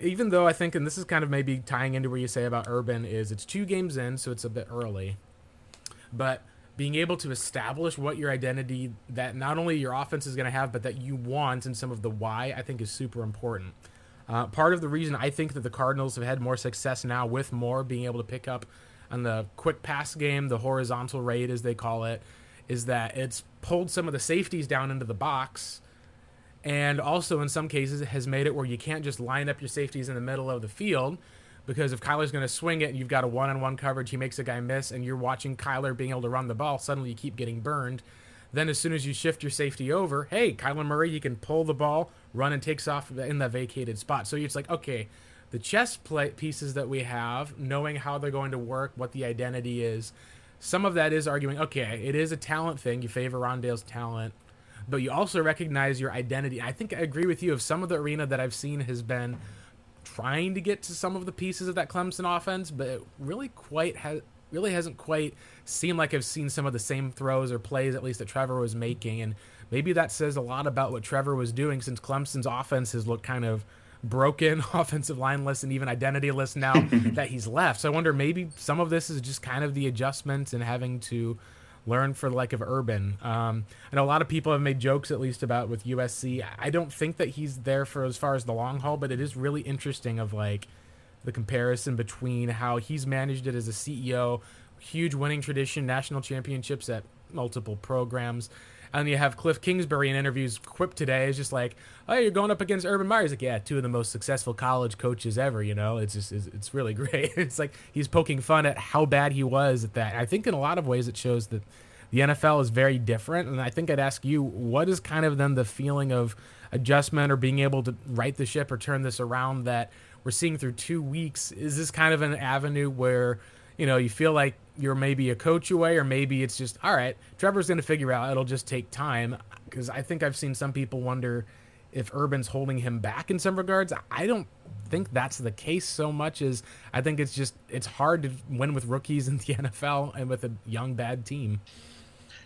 even though I think, and this is kind of maybe tying into where you say about Urban, is it's two games in, so it's a bit early. But being able to establish what your identity that not only your offense is going to have, but that you want and some of the why, I think is super important. Uh, part of the reason I think that the Cardinals have had more success now with more being able to pick up on the quick pass game, the horizontal raid as they call it, is that it's pulled some of the safeties down into the box and also in some cases it has made it where you can't just line up your safeties in the middle of the field because if Kyler's going to swing it and you've got a one-on-one coverage, he makes a guy miss, and you're watching Kyler being able to run the ball. Suddenly, you keep getting burned. Then, as soon as you shift your safety over, hey, Kyler Murray, you can pull the ball, run, and takes off in that vacated spot. So it's like, okay, the chess play pieces that we have, knowing how they're going to work, what the identity is. Some of that is arguing, okay, it is a talent thing. You favor Rondale's talent but you also recognize your identity. I think I agree with you. Of some of the arena that I've seen has been trying to get to some of the pieces of that Clemson offense, but it really quite has really hasn't quite seemed like I've seen some of the same throws or plays at least that Trevor was making, and maybe that says a lot about what Trevor was doing since Clemson's offense has looked kind of broken, *laughs* offensive lineless, and even identityless now *laughs* that he's left. So I wonder maybe some of this is just kind of the adjustments and having to learn for the like of Urban. Um, I know a lot of people have made jokes at least about with USC. I don't think that he's there for as far as the long haul, but it is really interesting of like the comparison between how he's managed it as a CEO, huge winning tradition, national championships at multiple programs, and you have Cliff Kingsbury in interviews quip today is just like, oh, you're going up against Urban Meyer. He's like, yeah, two of the most successful college coaches ever. You know, it's just it's, it's really *laughs* great. it's like he's poking fun at how bad he was at that. I think in a lot of ways it shows that the NFL is very different. And I think I'd ask you, what is kind of then the feeling of adjustment or being able to right the ship or turn this around that we're seeing through two weeks? Is this kind of an avenue where you know, you feel like you're maybe a coach away, or maybe it's just all right. Trevor's going to figure out. It'll just take time because I think I've seen some people wonder if Urban's holding him back in some regards. I don't think that's the case so much as I think it's just it's hard to win with rookies in the *laughs* NFL and with a young bad team.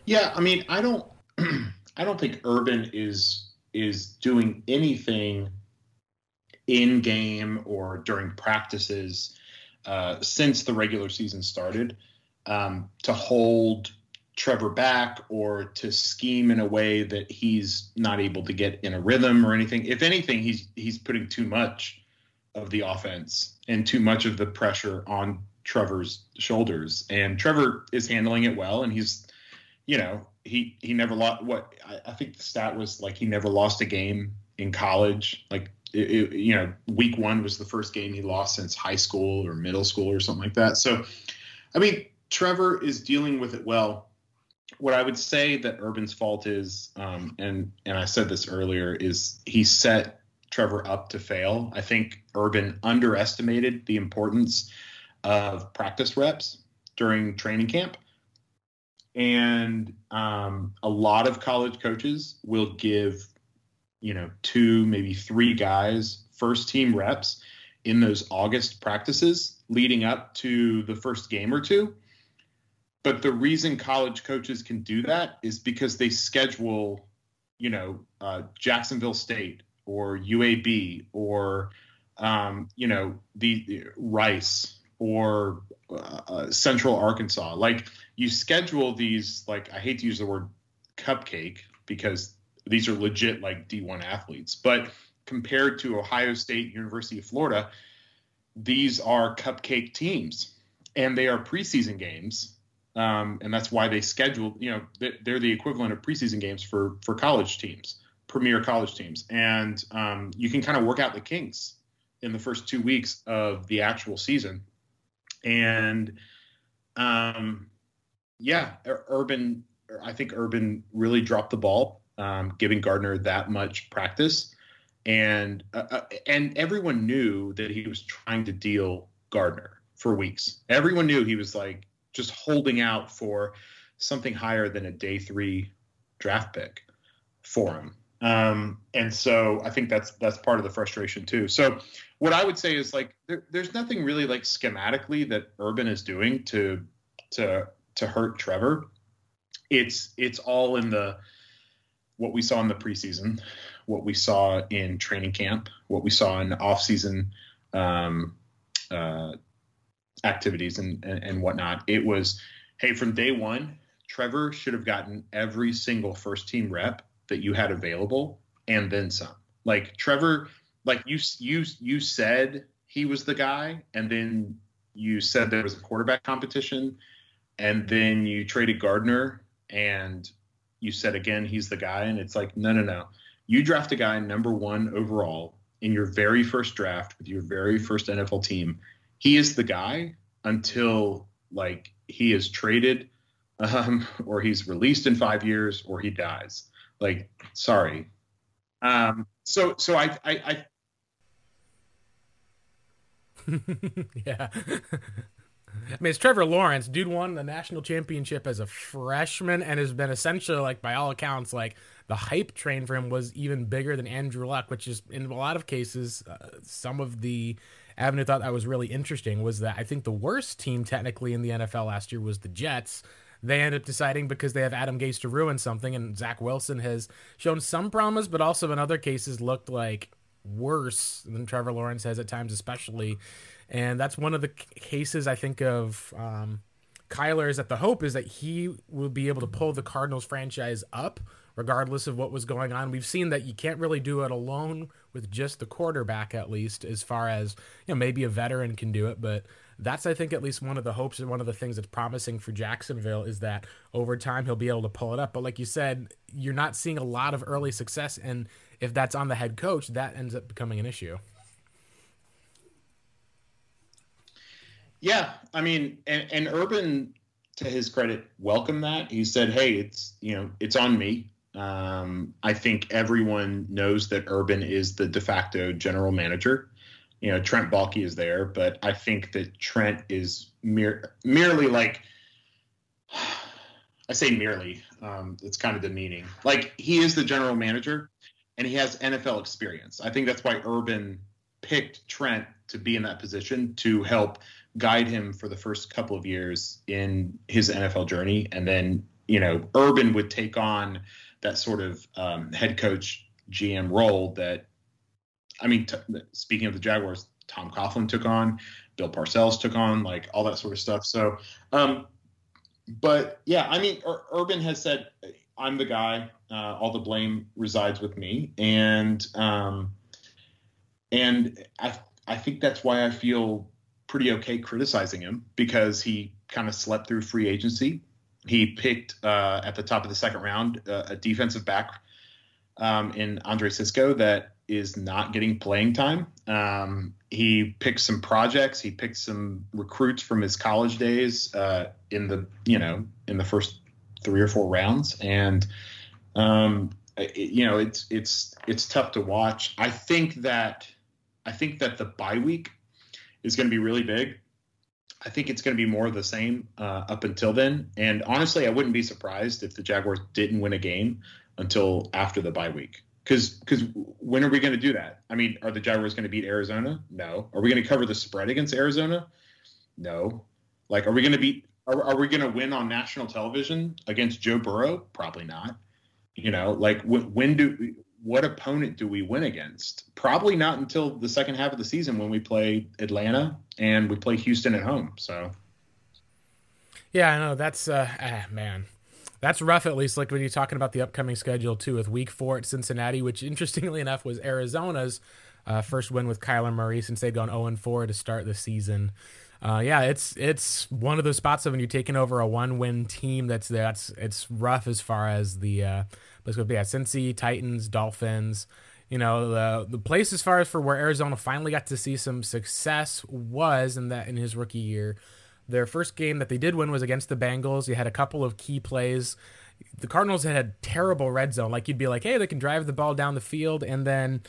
Yeah, I mean, I don't *clears throat* I don't think Urban is is doing anything in game or during practices uh, since the regular season started um, to hold Trevor back or to scheme in a way that he's not able to get in a rhythm or anything. If anything, he's he's putting too much of the offense and too much of the pressure on Trevor's shoulders. And Trevor is handling it well, and he's, you know, he he never lost. What I, I think the stat was like he never lost a game in college. Like it, it, you know, week one was the first game he lost since high school or middle school or something like that. So, I mean, Trevor is dealing with it well. What I would say that Urban's fault is, um, and and I said this earlier, is he set Trevor up to fail. I think Urban underestimated the importance of practice reps during training camp. And um, a lot of college coaches will give you know, two, maybe three guys, first team reps in those August practices leading up to the first game or two. But the reason college coaches can do that is because they schedule, you know, uh, Jacksonville State or UAB or, um, you know, the Rice or uh, uh, Central Arkansas. Like you schedule these, like I hate to use the word cupcake because these are legit like D1 athletes. But compared to Ohio State, University of Florida, these are cupcake teams, and they are preseason games, um, and that's why they schedule. You know, they're the equivalent of preseason games for for college teams, premier college teams, and um, you can kind of work out the kinks in the first two weeks of the actual season, and um, yeah, Urban. I think Urban really dropped the ball um, giving Gardner that much practice, and uh, uh, and everyone knew that he was trying to deal Gardner. for weeks. Everyone knew he was like just holding out for something higher than a day three draft pick for him. Um, and so I think that's that's part of the frustration too. So what I would say is like there, there's nothing really like schematically that Urban is doing to to to hurt Trevor. It's it's all in the what we saw in the preseason, what we saw in training camp, what we saw in offseason um, uh, activities and, and and whatnot. It was hey from day one, Trevor should have gotten every single first team rep that you had available and then some. Like Trevor, like you you you said he was the guy, and then you said there was a quarterback competition, and then you traded Gardner, and you said again he's the guy, and it's like no no no, you draft a guy number one overall in your very first draft with your very first NFL team. He is the guy until like he is traded um, *laughs* or he's released in five years or he dies. Like, sorry. Um, so, so I, I, I... *laughs* yeah. *laughs* I mean, it's Trevor Lawrence. Dude won the national championship as a freshman and has been essentially, like, by all accounts, like the hype train for him was even bigger than Andrew Luck, which is in a lot of cases, uh, some of the avenue thought that was really interesting was that I think the worst team technically in the NFL last year was the Jets they end up deciding because they have Adam Gase to ruin something, and Zach Wilson has shown some promise, but also in other cases looked like worse than Trevor Lawrence has at times, especially. And that's one of the cases I think of. Um, Kyler is that the hope is that he will be able to pull the Cardinals franchise up regardless of what was going on. We've seen that you can't really do it alone with just the quarterback, at least, as far as you know, maybe a veteran can do it, but that's I think at least one of the hopes and one of the things that's promising for Jacksonville is that over time he'll be able to pull it up. But like you said, you're not seeing a lot of early success, and if that's on the head coach, that ends up becoming an issue. Yeah, I mean, and, and Urban, to his credit, welcomed that. He said, "Hey, it's you know, it's on me. Um, I think everyone knows that Urban is the de facto general manager you know Trent Baalke is there, but I think that Trent is mere, merely like I say merely. Um, it's kind of demeaning. Like he is the general manager, and he has NFL experience. I think that's why Urban picked Trent to be in that position to help guide him for the first couple of years in his NFL journey, and then you know Urban would take on that sort of um, head coach GM role that I mean, t- speaking of the Jaguars, Tom Coughlin took on, Bill Parcells took on, like all that sort of stuff. So, um, but yeah, I mean, Ur- Urban has said, I'm the guy. Uh, all the blame resides with me, and um, and I I think that's why I feel pretty okay criticizing him because he kind of slept through free agency. He picked uh, at the top of the second round uh, a defensive back um, in Andre Cisco that is not getting playing time. Um, he picked some projects. He picked some recruits from his college days uh, in the you know in the first three or four rounds, and um, it, you know it's it's it's tough to watch. I think that I think that the bye week is going to be really big. I think it's going to be more of the same uh, up until then. And honestly, I wouldn't be surprised if the Jaguars didn't win a game until after the bye week. Because because when are we going to do that? I mean, are the Jaguars going to beat Arizona? No. Are we going to cover the spread against Arizona? No. Like, are we going to beat? Are, are we going to win on national television against Joe Burrow? Probably not. You know, like when, when do what opponent do we win against? Probably not until the second half of the season when we play Atlanta and we play Houston at home. So. Yeah, I know that's uh, ah, man that's rough at least like when you're talking about the upcoming schedule too with week four at cincinnati which *laughs* interestingly enough was arizona's uh, first win with kyler murray since they'd gone 0-4 to start the season uh, yeah it's it's one of those spots of when you're taking over a one-win team that's that's it's rough as far as the uh let's go yeah cincy titans dolphins you know the the place as far as for where arizona finally got to see some success was in that in his rookie year their first game that they did win was against the Bengals. You had a couple of key plays. The Cardinals had, had terrible red zone. Like you'd be like, hey, they can drive the ball down the field, and then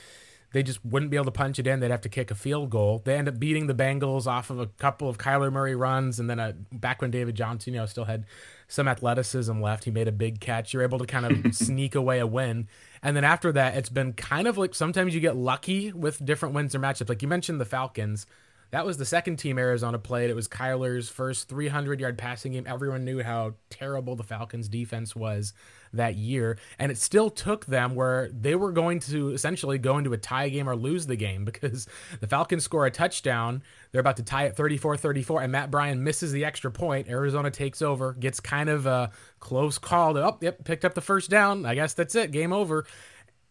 they just wouldn't be able to punch it in. They'd have to kick a field goal. They end up beating the Bengals off of a couple of Kyler Murray runs, and then a, back when David Johnson, you know, still had some athleticism left, he made a big catch. You're able to kind of *laughs* sneak away a win. And then after that, it's been kind of like sometimes you get lucky with different wins or matchups. Like you mentioned the Falcons. That was the second team Arizona played. It was Kyler's first 300 yard passing game. Everyone knew how terrible the Falcons defense was that year. And it still took them where they were going to essentially go into a tie game or lose the game *laughs* because the Falcons score a touchdown. They're about to tie it 34 34, and Matt Bryant misses the extra point. Arizona takes over, gets kind of a close call. To, oh, yep, picked up the first down. I guess that's it. Game over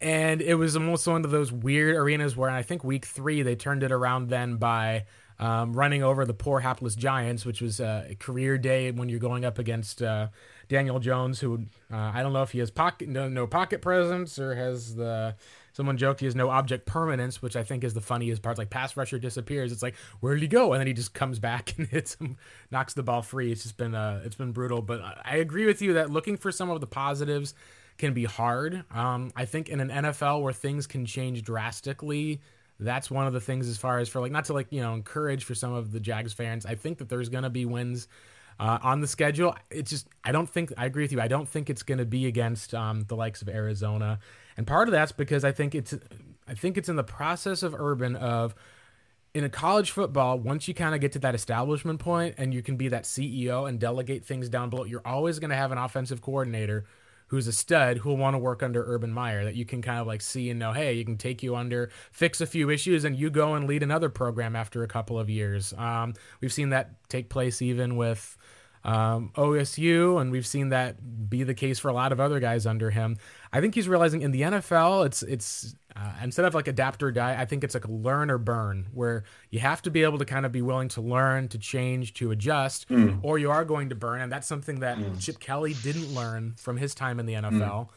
and it was almost one of those weird arenas where I think week three they turned it around then by um, running over the poor hapless Giants, which was a career day when you're going up against uh, Daniel Jones, who uh, I don't know if he has pocket no, no pocket presence or has the someone joked he has no object permanence, which I think is the funniest part. Like pass rusher disappears, it's like where did he go? And then he just comes *laughs* back and hits him, knocks the ball free. It's just been uh, it's been brutal. But I agree with you that looking for some of the positives can be hard. Um, I think in an NFL where things can change drastically, that's one of the things as far as for like not to like you know encourage for some of the Jags fans. I think that there's gonna be wins uh, on the schedule. It's just I don't think I agree with you. I don't think it's gonna be against um, the likes of Arizona, and part of that's because I think it's I think it's in the process of Urban of in a college football, once you kind of get to that establishment point and you can be that CEO and delegate things down below, you're always going to have an offensive coordinator who's a stud who'll want to work under Urban Meyer that you can kind of like see and know, hey, you can take you under, fix a few issues, and you go and lead another program after a couple of years. Um, we've seen that take place even with um, OSU, and we've seen that be the case for a lot of other guys under him. I think he's realizing in the NFL, it's it's uh, instead of like adapt or die, I think it's like a learn or burn, where you have to be able to kind of be willing to learn, to change, to adjust, mm. or you are going to burn. And that's something that mm. Chip Kelly didn't learn from his time in the NFL. Mm.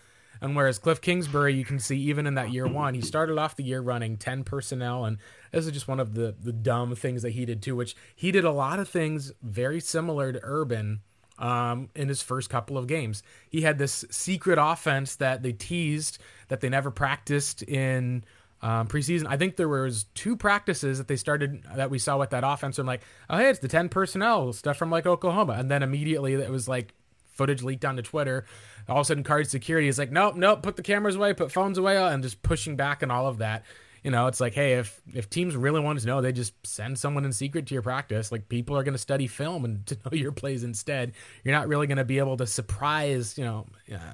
And whereas Cliff Kingsbury, you can see even in that year one, he started off the year running 10 personnel. And this is just one of the, the dumb things that he did too, which he did a lot of things very similar to Urban um, in his first couple of games. He had this secret offense that they teased that they never practiced in um, preseason. I think there was two practices that they started that we saw with that offense. I'm like, oh hey, it's the ten personnel stuff from like Oklahoma, and then immediately it was like footage leaked onto Twitter. All of a sudden, card security is like, nope, nope, put the cameras away, put phones away, and just pushing back and all of that you know, it's like, hey, if if teams really wanted to know, they just send someone in secret to your practice. Like people are going to study film and *laughs* to know your plays instead. You're not really going to be able to surprise, you know, uh,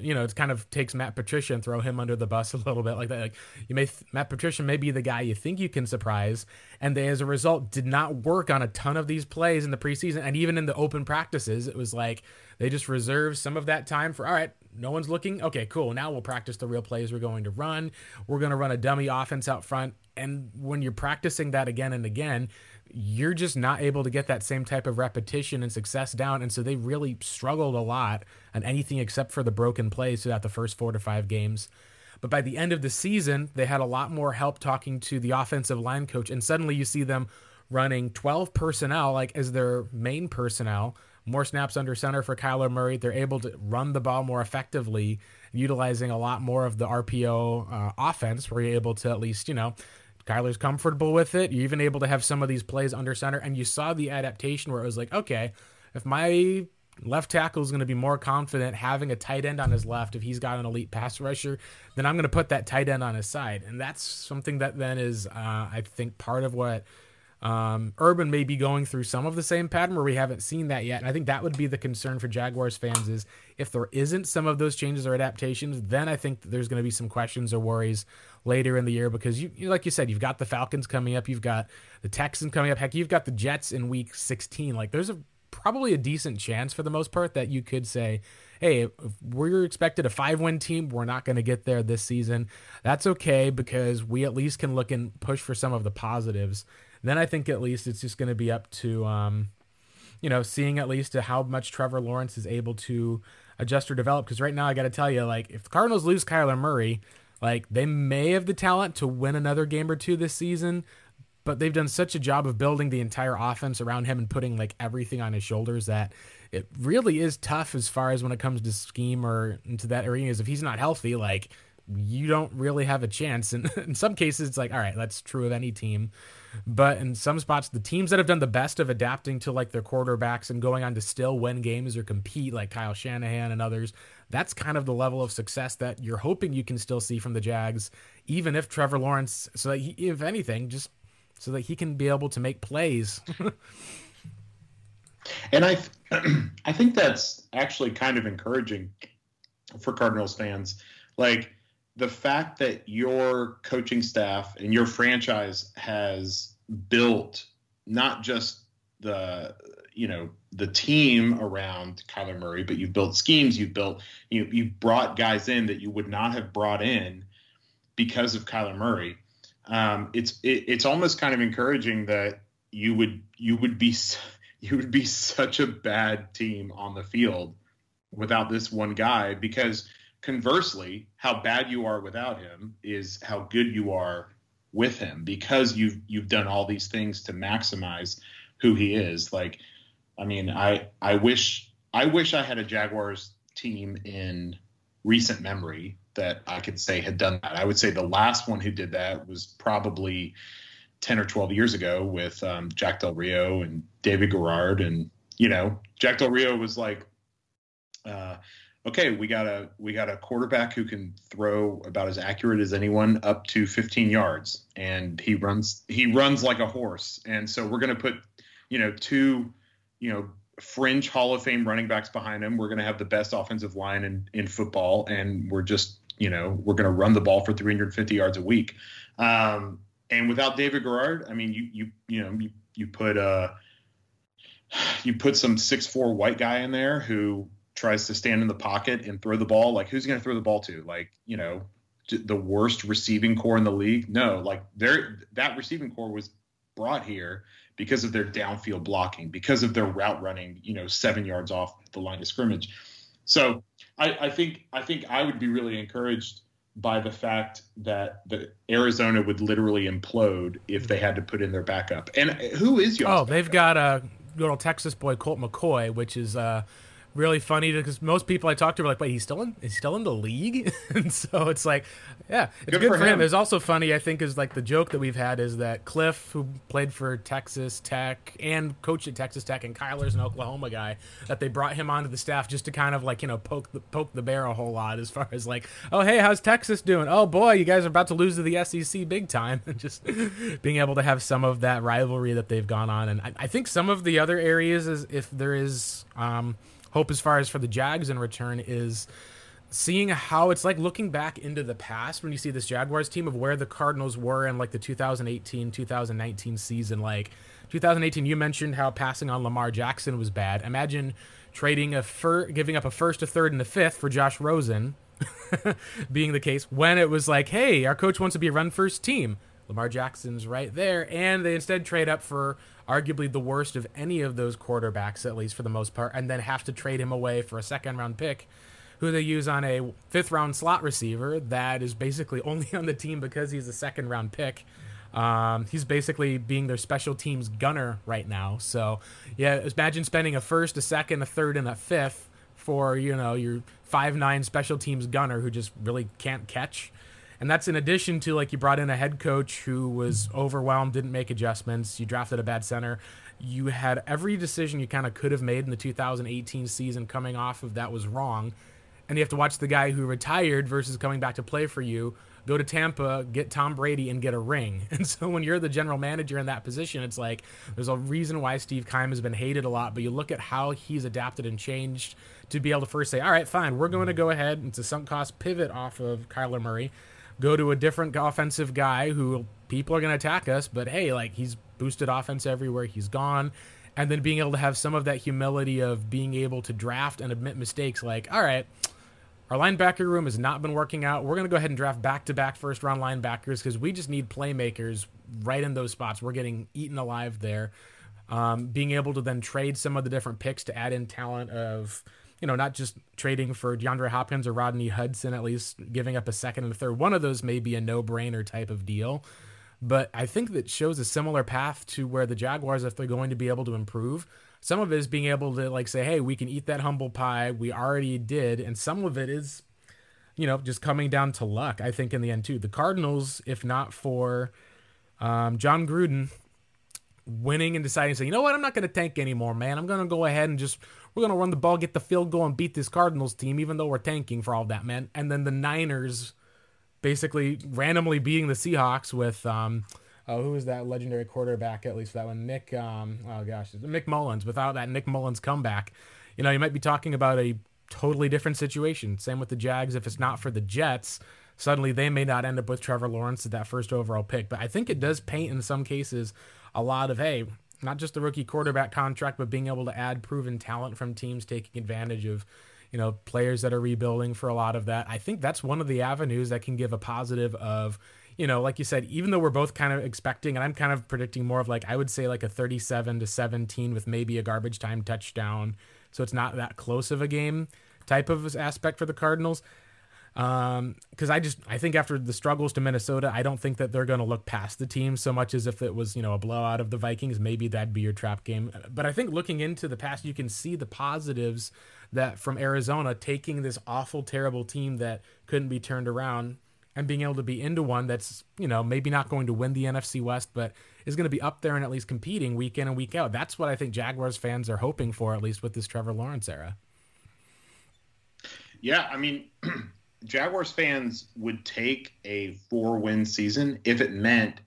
you know, it kind of takes Matt Patricia and throw him under the bus *laughs* a little bit like that. Like you may Matt Patricia may be the guy you think you can surprise, and they as a result did not work on a ton of these plays in the preseason and even in the open practices. It was like they just reserved some of that time for all right no one's looking. Okay, cool. Now we'll practice the real plays we're going to run. We're going to run a dummy offense out front. And when you're practicing that again and again, you're just not able to get that same type of repetition and success down. And so they really struggled a lot on anything except for the broken plays throughout the first four to five games. But by the end of the season, they had a lot more help talking to the offensive line coach. And suddenly you see them running 12 personnel, like as their main personnel more snaps under center for Kyler Murray. They're able to run the ball more effectively, utilizing a lot more of the RPO uh, offense, where you're able to at least, you know, Kyler's comfortable with it. You're even able to have some of these plays under center. And you saw the adaptation where it was like, okay, if my left tackle is going to be more confident having a tight end on his left if he's got an elite pass rusher, then I'm going to put that tight end on his side. And that's something that then is, uh, I think, part of what um, Urban may be going through some of the same pattern where we haven't seen that yet. And I think that would be the concern for Jaguars fans is if there isn't some of those changes or adaptations, then I think there's going to be some questions or worries later in the year because you, like you said, you've got the Falcons coming up, you've got the Texans coming up. Heck, you've got the Jets in week 16. Like there's a probably a decent chance for the most part that you could say, hey, we're expected a five win team, we're not going to get there this season. That's okay because we at least can look and push for some of the positives then I think at least it's just going to be up to, um, you know, seeing at least to how much Trevor Lawrence is able to adjust or develop. Because right now, I got to tell you, like, if the Cardinals lose Kyler Murray, like, they may have the talent to win another game or two this season, but they've done such a job of building the entire offense around him and putting like everything on his shoulders that it really is tough as far as when it comes to scheme or into that area. Is if he's not healthy, like you don't really have a chance. And *laughs* in some cases, it's like, all right, that's true of any team. But in some spots, the teams that have done the best of adapting to like their quarterbacks and going on to still win games or compete, like Kyle Shanahan and others, that's kind of the level of success that you're hoping you can still see from the Jags, even if Trevor Lawrence, so that he, if anything, just so that he can be able to make plays. *laughs* and I, *clears throat* I think that's actually kind of encouraging for Cardinals fans. Like the fact that your coaching staff and your franchise has built not just the you know the team around Kyler Murray, but you've built schemes, you've built you you've brought guys in that you would not have brought in because of Kyler Murray. Um, it's it, it's almost kind of encouraging that you would you would be *laughs* you would be such a bad team on the field without this one guy because conversely how bad you are without him is how good you are with him because you've you've done all these things to maximize who he is. Like i mean i i wish i wish i had a jaguars team in recent memory that i could say had done that. I would say the last one who did that was probably 10 or 12 years ago with um, jack del rio and david garrard. And you know jack del rio was like uh, okay, we got a we got a quarterback who can throw about as accurate as anyone up to 15 yards, and he runs he runs like a horse. And so we're going to put, you know, two, you know, fringe Hall of Fame running backs behind him. We're going to have the best offensive line in in football, and we're just you know we're going to run the ball for 350 yards a week. Um, and without David Garrard, I mean, you you you know you you put uh you put some six four white guy in there who tries to stand in the pocket and throw the ball, like who's going to throw the ball to? Like, you know, the worst receiving corps in the league? No, like there that receiving corps was brought here because of their downfield blocking, because of their route running, you know, seven yards off the line of scrimmage. So I, I think I think I would be really encouraged by the fact that the Arizona would literally implode if they had to put in their backup. And who is your? Oh, they've got a good old Texas boy Colt McCoy, which is uh, really funny because most people I talk to are like, "Wait, he's still in? Is still in the league?" *laughs* and so it's like, yeah, it's good, good for, him. him. It's also funny. I think is like the joke that we've had is that Cliff, who played for Texas Tech and coached at Texas Tech, and Kyler's an Oklahoma guy, that they brought him onto the staff just to kind of like you know poke the poke the bear a whole lot as far as like, oh hey, how's Texas doing? Oh boy, you guys are about to lose to the SEC big time, *laughs* and just being able to have some of that rivalry that they've gone on, and I, I think some of the other areas is if there is. Um, hope as far as for the Jags in return is seeing how it's like looking back into the past when you see this Jaguars team of where the Cardinals were in like the 2018 2019 season. Like 2018 you mentioned how passing on Lamar Jackson was bad. Imagine trading a fir- giving up a first a third and a fifth for Josh Rosen *laughs* being the case when it was like hey our coach wants to be a run first team. Lamar Jackson's right there and they instead trade up for arguably the worst of any of those quarterbacks, at least for the most part, and then have to trade him away for a second round pick who they use on a fifth round slot receiver that is basically only *laughs* on the team because he's a second round pick. Um, he's basically being their special teams gunner right now. So, yeah, imagine spending a first, a second, a third, and a fifth for you know your five nine special teams gunner who just really can't catch. And that's in addition to like you brought in a head coach who was overwhelmed, didn't make adjustments. You drafted a bad center. You had every decision you kind of could have made in the 2018 season coming off of that was wrong. And you have to watch the guy who retired versus coming back to play for you go to Tampa, get Tom Brady, and get a ring. *laughs* And so when you're the general manager in that position, it's like there's a reason why Steve Keim has been hated a lot. But you look at how he's adapted and changed to be able to first say, all right, fine, we're going to go ahead. It's a sunk cost pivot off of Kyler Murray go to a different offensive guy who people are going to attack us, but hey, like he's boosted offense everywhere he's gone. And then being able to have some of that humility of being able to draft and admit mistakes, like, all right, our linebacker room has not been working out. We're going to go ahead and draft back to back first round linebackers because we just need playmakers right in those spots. We're getting eaten alive there. Um, being able to then trade some of the different picks to add in talent of you know, not just trading for DeAndre Hopkins or Rodney Hudson, at least giving up a second and a third. One of those may be a no brainer type of deal. But I think that shows a similar path to where the Jaguars, if they're going to be able to improve, some of it is being able to like say, hey, we can eat that humble pie. We already did. And some of it is you know, just coming down to luck, I think, in the end, too. The Cardinals, if not for um, Jon Gruden winning and deciding to say, you know what, I'm not going to tank anymore, man. I'm going to go ahead and just, we're going to run the ball, get the field goal, and beat this Cardinals team, even though we're tanking for all that, man. And then the Niners basically randomly beating the Seahawks with, um, oh, who was that legendary quarterback, at least that one? Nick, um, oh gosh, Nick Mullens. Without that Nick Mullens comeback, you know, you might be talking about a totally different situation. Same with the Jags. If it's not for the Jets, suddenly they may not end up with Trevor Lawrence at that first overall pick. But I think it does paint in some cases a lot of, hey, not just the rookie quarterback contract, but being able to add proven talent from teams taking advantage of, you know, players that are rebuilding for a lot of that. I think that's one of the avenues that can give a positive of, you know, like you said, even though we're both kind of expecting, and I'm kind of predicting more of like, I would say like a 37 to 17 with maybe a garbage time touchdown so it's not that close of a game type of aspect for the Cardinals. Um, because I just I think after the struggles to Minnesota, I don't think that they're going to look past the team so much as if it was you know a blowout of the Vikings. Maybe that'd be your trap game. But I think looking into the past, you can see the positives that from Arizona taking this awful, terrible team that couldn't be turned around and being able to be into one that's you know maybe not going to win the NFC West, but is going to be up there and at least competing week in and week out. That's what I think Jaguars fans are hoping for, at least with this Trevor Lawrence era. Yeah, I mean, *clears throat* Jaguars fans would take a four win season if it meant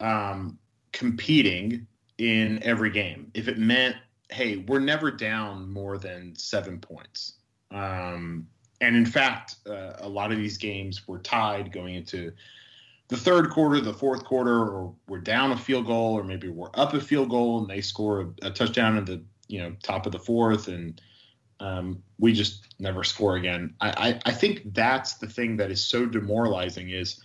um, competing in every game. If it meant, hey, we're never down more than seven points. Um, and in fact, uh, a lot of these games were tied going into the third quarter, the fourth quarter, or we're down a field goal, or maybe we're up a field goal and they score a, a touchdown in the you know top of the fourth, and um, we just never score again. I, I, I think that's the thing that is so demoralizing is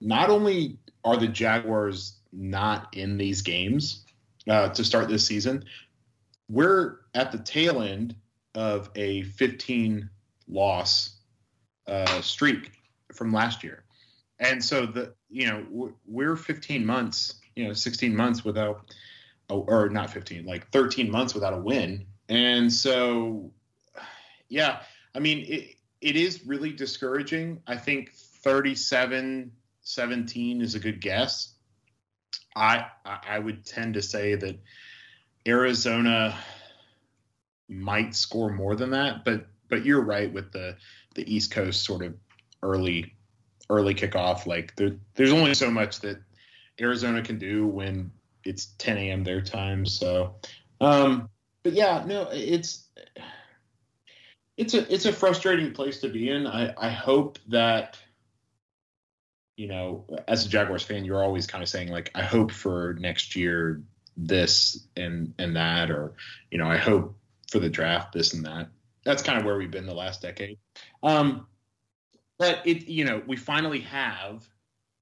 not only are the Jaguars not in these games uh, to start this season, we're at the tail end of a 15 loss uh, streak from last year and so the you know we're 15 months you know 16 months without or not 15 like 13 months without a win and so yeah i mean it, it is really discouraging i think 37 17 is a good guess i i would tend to say that arizona might score more than that but but you're right with the the east coast sort of early early kickoff. Like there, there's only so much that Arizona can do when it's 10 a.m. their time. So, um, but yeah, no, it's it's a it's a frustrating place to be in. I I hope that you know, as a Jaguars fan, you're always kind of saying like, I hope for next year this and and that, or you know, I hope for the draft this and that. That's kind of where we've been the last decade. Um, but it, you know, we finally have,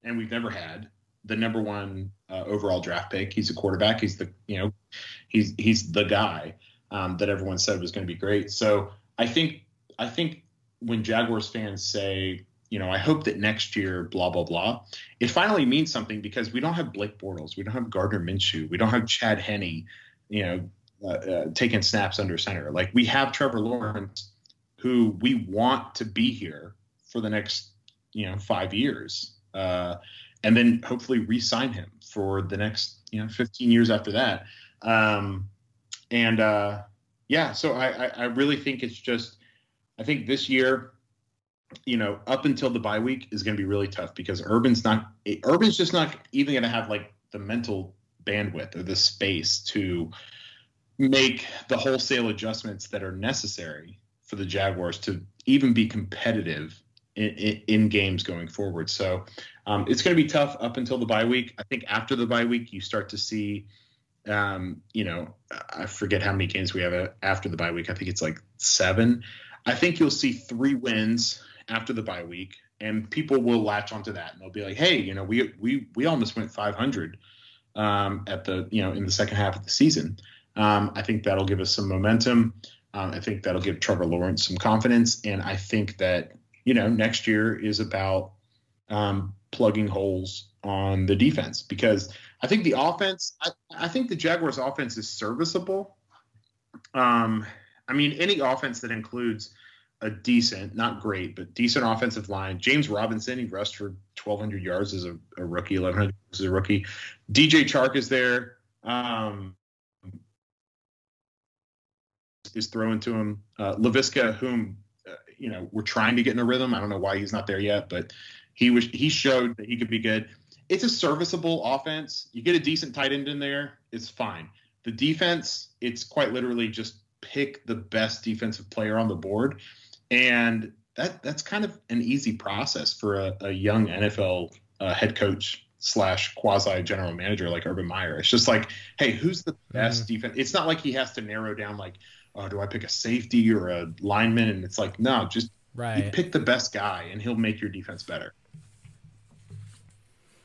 and we've never had the number one uh, overall draft pick. He's a quarterback. He's the, you know, he's he's the guy um, that everyone said was going to be great. So I think I think when Jaguars fans say, you know, I hope that next year, blah blah blah, it finally means something because we don't have Blake Bortles, we don't have Gardner Minshew, we don't have Chad Henne, you know, uh, uh, taking snaps under center. Like we have Trevor Lawrence, who we want to be here for the next you know five years, uh, and then hopefully re-sign him for the next you know 15 years after that. Um, and uh, yeah, so I, I, I really think it's just I think this year, you know, up until the bye week is going to be really tough because Urban's not Urban's just not even going to have like the mental bandwidth or the space to make the wholesale adjustments that are necessary for the Jaguars to even be competitive in, in, games going forward. So um, it's going to be tough up until the bye week. I think after the bye week, you start to see, um, you know, I forget how many games we have after the bye week. I think it's like seven. I think you'll see three wins after the bye week, and people will latch onto that and they'll be like, "Hey, you know, we we we almost went 500 um, at the you know in the second half of the season." Um, I think that'll give us some momentum. Um, I think that'll give Trevor Lawrence some confidence, and I think that you know, next year is about um, plugging holes on the defense because I think the offense, I, I think the Jaguars' offense is serviceable. Um, I mean, any offense that includes a decent, not great, but decent offensive line. James Robinson, he rushed for 1,200 yards as a, a rookie, 1,100 as a rookie. DJ Chark is there. Um, is throwing to him. Uh, Laviska, whom you know we're trying to get in a rhythm. I don't know why he's not there yet, but he was he showed that he could be good. It's a serviceable offense. You get a decent tight end in there, it's fine. The defense, it's quite literally just pick the best defensive player on the board, and that that's kind of an easy process for a, a young NFL uh, head coach slash quasi general manager like Urban Meyer. It's just like, hey, who's the best mm-hmm. defense? It's not like he has to narrow down like, oh, do I pick a safety or a lineman? And it's like, no, just right. pick the best guy and he'll make your defense better.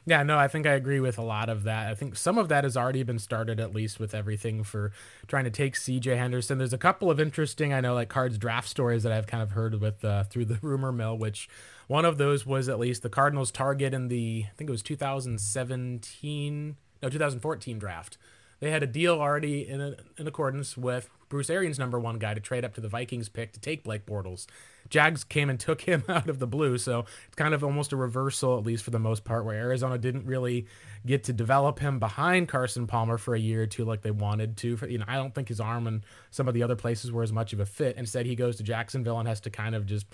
Yeah, no, I think I agree with a lot of that. I think some of that has already been started, at least with everything for trying to take CJ Henderson. There's a couple of interesting, I know, like cards draft stories that I've kind of heard with uh, through the *laughs* rumor mill, which one of those was at least the Cardinals target in the, I think it was 2017, no, 2014 draft. They had a deal already in, a, in accordance with Bruce Arians' number one guy to trade up to the Vikings pick to take Blake Bortles. Jags came and *laughs* took him out of the blue. So it's kind of almost a reversal, at least for the most part, where Arizona didn't really get to develop him behind Carson Palmer for a year or two like they wanted to. You know, I don't think his arm and some of the other places were as much of a fit. Instead, he goes to Jacksonville and has to kind of just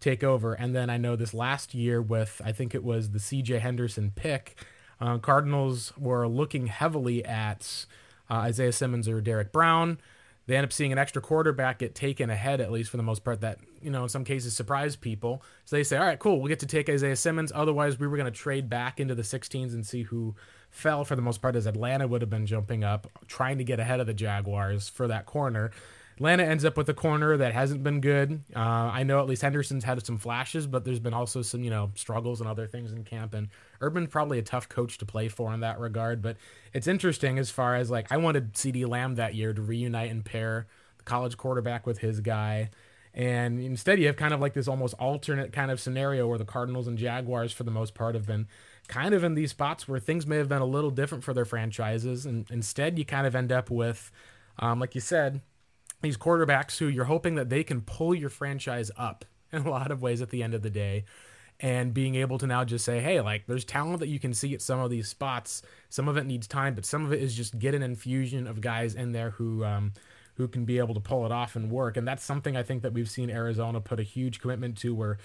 take over. And then I know this last year with, I think it was the CJ Henderson pick, uh, Cardinals were looking heavily at uh, Isaiah Simmons or Derrick Brown they end up seeing an extra quarterback get taken ahead, at least for the most part, that, you know, in some cases surprise people. So they say, all right, cool, we'll get to take Isaiah Simmons. Otherwise, we were going to trade back into the 16s and see who fell for the most part, as Atlanta would have been jumping up, trying to get ahead of the Jaguars for that corner. Atlanta ends up with a corner that hasn't been good. Uh, I know at least Henderson's had some flashes, but there's been also some, you know, struggles and other things in camp. And Urban's probably a tough coach to play for in that regard. But it's interesting as far as like I wanted CeeDee Lamb that year to reunite and pair the college quarterback with his guy. And instead, you have kind of like this almost alternate kind of scenario where the Cardinals and Jaguars, for the most part, have been kind of in these spots where things may have been a little different for their franchises. And instead, you kind of end up with, um, like you said, these quarterbacks who you're hoping that they can pull your franchise up *laughs* in a lot of ways at the end of the day and being able to now just say hey like there's talent that you can see at some of these spots some of it needs time but some of it is just get an infusion of guys in there who um, who can be able to pull it off and work and that's something i think that we've seen arizona put a huge commitment to where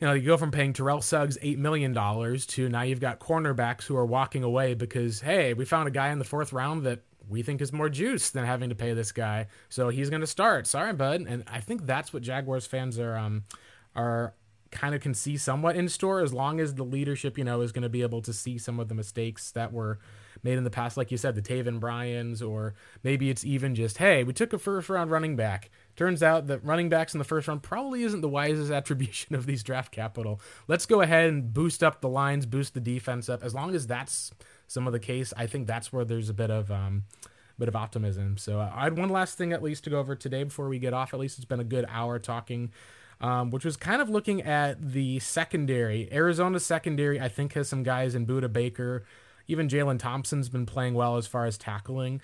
you know, you go from paying Terrell Suggs $8 million to now you've got cornerbacks who are walking away because, hey, we found a guy in the fourth round that we think is more juice than having to pay this guy. So he's going to start. Sorry, bud. And I think that's what Jaguars fans are um, are kind of can see somewhat in store as long as the leadership, you know, is going to be able to see some of the mistakes that were made in the past, like you said, the Taven Bryans, or maybe it's even just, hey, we took a first round running back. Turns out that running backs in the first round probably isn't the wisest *laughs* attribution of these draft capital. Let's go ahead and boost up the lines, boost the defense up. As long as that's some of the case, I think that's where there's a bit of um, bit of optimism. So uh, I had one last thing at least to go over today before we get off. At least it's been a good hour talking. Um, which was kind of looking at the secondary. Arizona secondary, I think, has some guys in Budda Baker. Even Jalen Thompson's been playing well as far as tackling.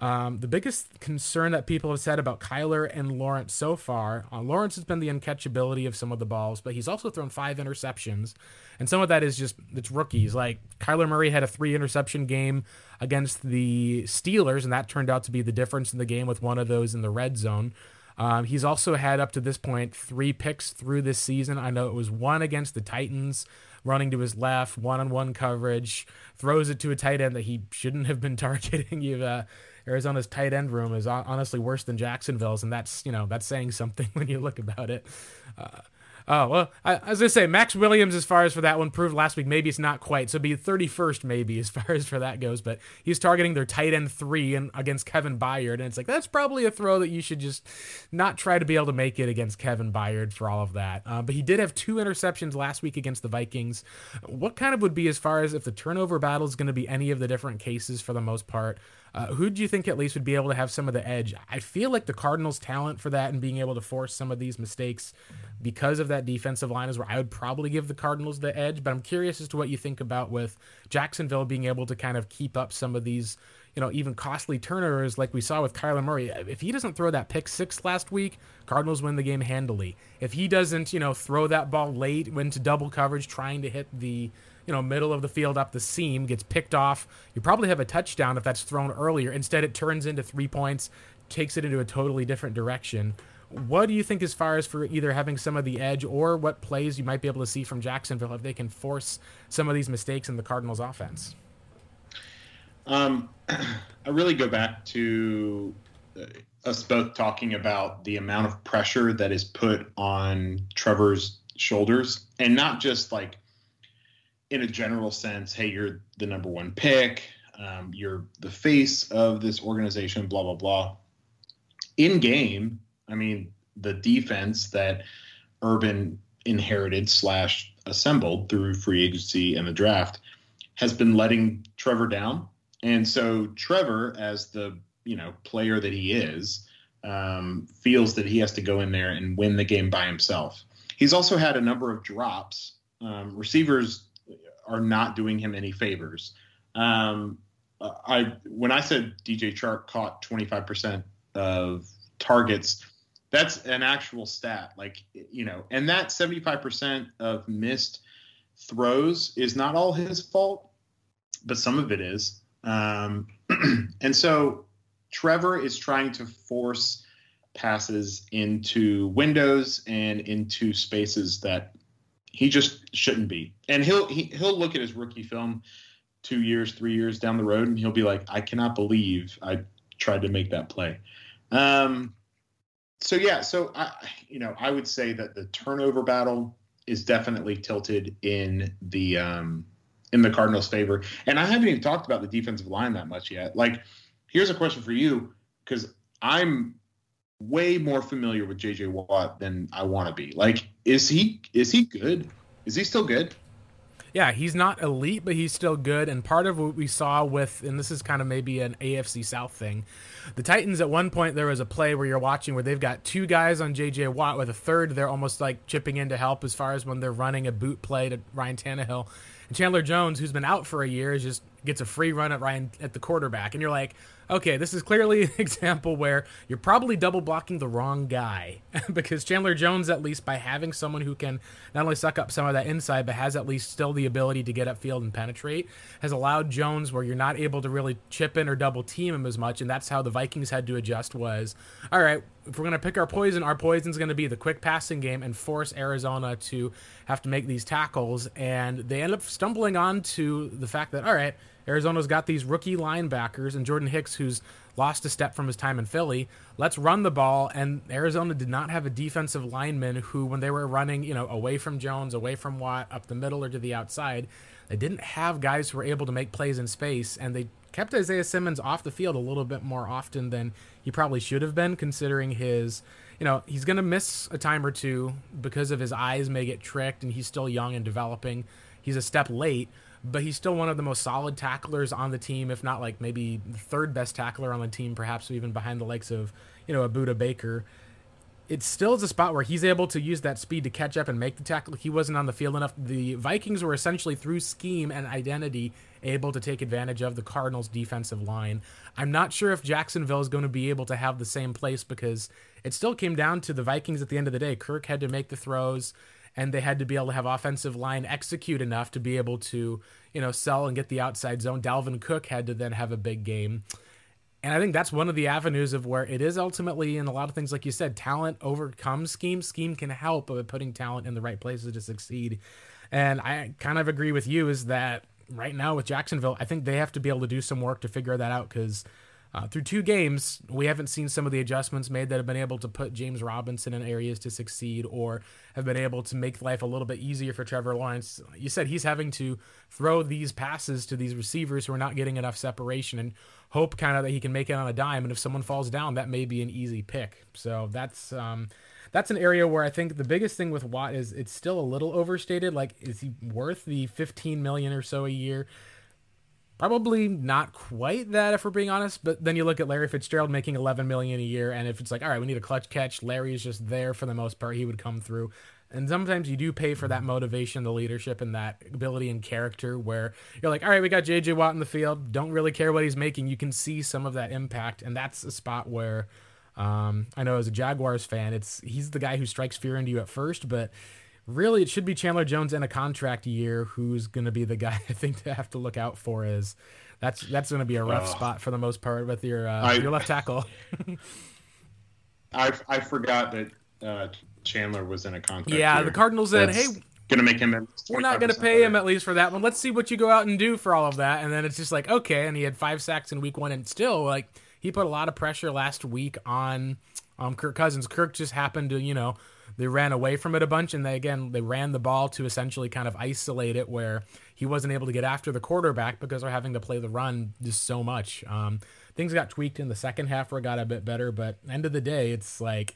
Um, the biggest concern that people have said about Kyler and Lawrence so far, uh, Lawrence has been the uncatchability of some of the balls, but he's also thrown five interceptions, and some of that is just it's rookies. Like Kyler Murray had a three interception game against the Steelers, and that turned out to be the difference in the game with one of those in the red zone. Um, he's also had up to this point three picks through this season. I know it was one against the Titans, running to his left, one on one coverage, throws it to a tight end that he shouldn't have been *laughs* targeting. You've uh, Arizona's tight end room is honestly worse than Jacksonville's, and that's you know that's saying something *laughs* when you look about it. Uh, Oh well, I, as I say, Maxx Williams, as far as for that one, proved last week. Maybe it's not quite, so be 31st maybe as far as for that goes. But he's targeting their tight end three and against Kevin Byard, and it's like that's probably a throw that you should just not try to be able to make it against Kevin Byard for all of that. Uh, but he did have two interceptions last week against the Vikings. What kind of would be as far as if the turnover battle is going to be any of the different cases for the most part? Uh, who do you think at least would be able to have some of the edge? I feel like the Cardinals' talent for that and being able to force some of these mistakes because of that defensive line is where I would probably give the Cardinals the edge. But I'm curious as to what you think about with Jacksonville being able to kind of keep up some of these, you know, even costly turnovers like we saw with Kyler Murray. If he doesn't throw that pick six last week, Cardinals win the game handily. If he doesn't, you know, throw that ball late went to double coverage, trying to hit the, you know, middle of the field up the seam, gets picked off, you probably have a touchdown if that's thrown earlier. Instead, it turns into three points, takes it into a totally different direction. What do you think as far as for either having some of the edge or what plays you might be able to see from Jacksonville if they can force some of these mistakes in the Cardinals offense? Um, *clears throat* I really go back to uh, us both talking about the amount of pressure that is put on Trevor's shoulders, and not just like in a general sense, hey, you're the number one pick, um, you're the face of this organization, blah, blah, blah. In game, I mean, the defense that Urban inherited slash assembled through free agency and the draft has been letting Trevor down and so Trevor, as the you know player that he is, um, feels that he has to go in there and win the game by himself. He's also had a number of drops. Um, receivers are not doing him any favors. Um, I when I said DJ Chark caught 25% of targets, that's an actual stat. Like you know, and that 75% of missed throws is not all his fault, but some of it is. Um, *clears throat* and so Trevor is trying to force passes into windows and into spaces that he just shouldn't be. And he'll he, he'll look at his rookie film two years, three years down the road, and he'll be like, I cannot believe I tried to make that play. Um, so yeah, so I you know I would say that the turnover battle is definitely tilted in the um, in the Cardinals' favor. And I haven't even talked about the defensive line that much yet. Like, here's a question for you because I'm way more familiar with JJ Watt than I want to be. Like, is he is he good? Is he still good? Yeah, he's not elite, but he's still good. And part of what we saw with, and this is kind of maybe an AFC South thing, the Titans at one point there was a play where you're watching where they've got two guys on JJ Watt with a third. They're almost like chipping in to help as far as when they're running a boot play to Ryan Tannehill. And Chandler Jones, who's been out for a year, is just gets a free run at Ryan at the quarterback, and you're like, okay, this is clearly an *laughs* example where you're probably double blocking the wrong guy *laughs* because Chandler Jones, at least by having someone who can not only suck up some of that inside, but has at least still the ability to get upfield and penetrate, has allowed Jones where you're not able to really chip in or double team him as much. And that's how the Vikings had to adjust was, all right, if we're going to pick our poison, our poison's going to be the quick passing game and force Arizona to have to make these tackles. And they end up stumbling onto the fact that, all right, Arizona's got these rookie linebackers and Jordan Hicks, who's lost a step from his time in Philly. Let's run the ball. And Arizona did not have a defensive lineman who, when they were running, you know, away from Jones, away from Watt, up the middle or to the outside, they didn't have guys who were able to make plays in space, and they kept Isaiah Simmons off the field a little bit more often than he probably should have been, considering his, you know, he's going to miss a time or two because of his eyes may get tricked, and he's still young and developing. He's a step late, but he's still one of the most solid tacklers on the team, if not like maybe the third best tackler on the team, perhaps even behind the likes of, you know, a Budda Baker. It still is a spot where he's able to use that speed to catch up and make the tackle. He wasn't on the field enough. The Vikings were essentially through scheme and identity able to take advantage of the Cardinals' defensive line. I'm not sure if Jacksonville is going to be able to have the same place because it still came down to the Vikings at the end of the day. Kirk had to make the throws and they had to be able to have offensive line execute enough to be able to, you know, sell and get the outside zone. Dalvin Cook had to then have a big game. And I think that's one of the avenues of where it is ultimately in a lot of things, like you said, talent overcomes scheme. Scheme can help by putting talent in the right places to succeed. And I kind of agree with you is that right now with Jacksonville, I think they have to be able to do some work to figure that out because uh, through two games, we haven't seen some of the adjustments made that have been able to put James Robinson in areas to succeed or have been able to make life a little bit easier for Trevor Lawrence. You said he's having to throw these passes to these receivers who are not getting enough separation and hope kind of that he can make it on a dime. And if someone falls down, that may be an easy pick. So that's. Um, that's an area where I think the biggest thing with Watt is it's still a little overstated. Like, is he worth the 15 million or so a year? Probably not quite that, if we're being honest. But then you look at Larry Fitzgerald making 11 million a year, and if it's like, all right, we need a clutch catch, Larry is just there for the most part. He would come through. And sometimes you do pay for that motivation, the leadership, and that ability and character where you're like, all right, we got JJ Watt in the field. Don't really care what he's making. You can see some of that impact. And that's a spot where um, I know as a Jaguars fan, it's he's the guy who strikes fear into you at first, but really it should be Chandler Jones in a contract year who's going to be the guy *laughs* I think to have to look out for is that's that's going to be a rough uh, spot for the most part with your uh, I, your left tackle. *laughs* I I forgot that uh, Chandler was in a contract. Yeah, year. the Cardinals said, "Hey, gonna make him. We're not gonna pay him at least for that one. Let's see what you go out and do for all of that." And then it's just like, okay, and he had five sacks in week one, and still like he put a lot of pressure last week on um, Kirk Cousins. Kirk just happened to, you know, they ran away from it a bunch, and they again they ran the ball to essentially kind of isolate it where he wasn't able to get after the quarterback because they're having to play the run just so much. Um, things got tweaked in the second half where it got a bit better, but end of the day, it's like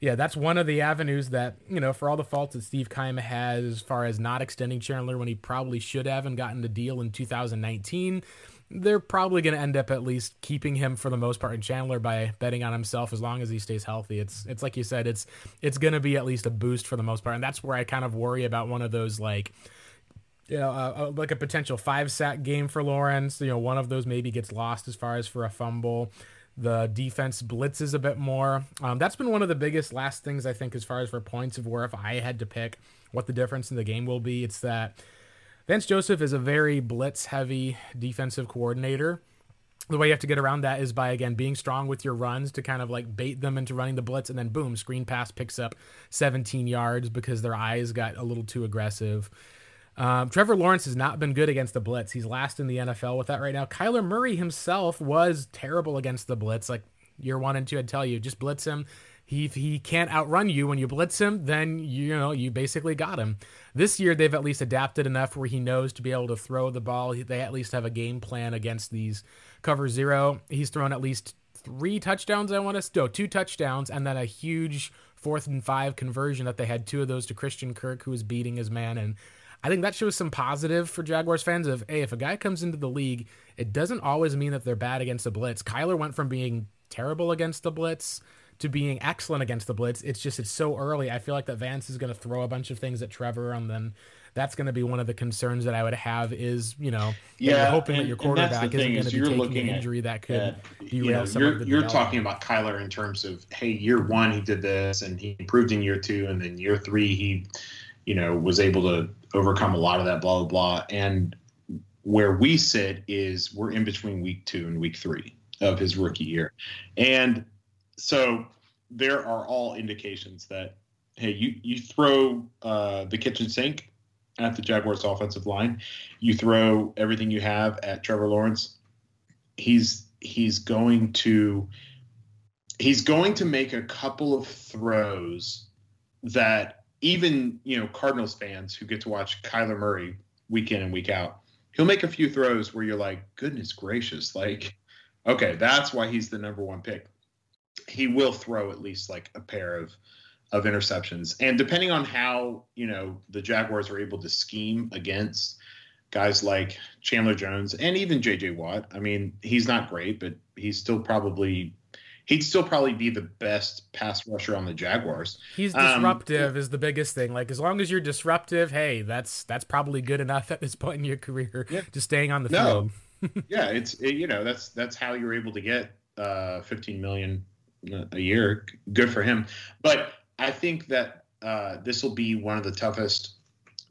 yeah, that's one of the avenues that, you know, for all the faults that Steve Keim has as far as not extending Chandler when he probably should have and gotten the deal in 2019, they're probably going to end up at least keeping him for the most part in Chandler by betting on himself as long as he stays healthy. It's it's like you said, it's it's going to be at least a boost for the most part, and that's where I kind of worry about one of those like. You know, uh, uh like a potential five sack game for Lawrence. You know, one of those maybe gets lost as far as for a fumble. The defense blitzes a bit more. Um, that's been one of the biggest last things I think as far as for points of where if I had to pick what the difference in the game will be, it's that Vance Joseph is a very blitz heavy defensive coordinator. The way you have to get around that is by again being strong with your runs to kind of like bait them into running the blitz and then boom, screen pass picks up 17 yards because their eyes got a little too aggressive. Um, Trevor Lawrence has not been good against the blitz. He's last in the NFL with that right now. Kyler Murray himself was terrible against the blitz. Like year one and two, I'd tell you, just blitz him he he can't outrun you when you blitz him, then you know you basically got him. This year they've at least adapted enough where he knows to be able to throw the ball. They at least have a game plan against these cover zero. He's thrown at least three touchdowns. I want to no two touchdowns, and then a huge fourth and five conversion that they had two of those to Christian Kirk, who was beating his man and. I think that shows some positive for Jaguars fans of hey, if a guy comes into the league, it doesn't always mean that they're bad against the blitz. Kyler went from being terrible against the blitz to being excellent against the blitz. It's just it's so early. I feel like that Vance is going to throw a bunch of things at Trevor, and then that's going to be one of the concerns that I would have. Is you know, yeah, you're hoping and, that your quarterback isn't going to be taking an injury that could at, you know, you're, you're talking about Kyler in terms of hey, year one he did this, and he improved in year two, and then year three he, you know, was able to overcome a lot of that blah blah blah, and where we sit is we're in between week two and week three of his rookie year, and so there are all indications that hey, you you throw uh, the kitchen sink at the Jaguars' offensive line, you throw everything you have at Trevor Lawrence. He's he's going to he's going to make a couple of throws that even you know Cardinals fans who get to watch Kyler Murray week in and week out, he'll make a few throws where you're like, goodness gracious, like, okay, that's why he's the number one pick he will throw at least like a pair of of interceptions. And depending on how, you know, the Jaguars are able to scheme against guys like Chandler Jones and even JJ Watt. I mean, he's not great, but he's still probably he'd still probably be the best pass rusher on the Jaguars. He's um, disruptive um, is the biggest thing. Like as long as you're disruptive, hey, that's that's probably good enough at this point in your career. *laughs* Yeah. Just staying on the no. field. *laughs* yeah, it's it, you know that's that's how you're able to get uh, 15 million a year. Good for him. But I think that uh, this will be one of the toughest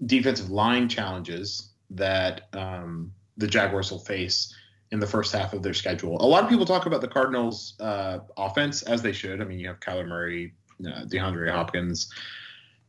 defensive line challenges that um, the Jaguars will face in the first half of their schedule. A lot of people talk about the Cardinals' uh, offense, as they should. I mean, you have Kyler Murray, uh, DeAndre Hopkins,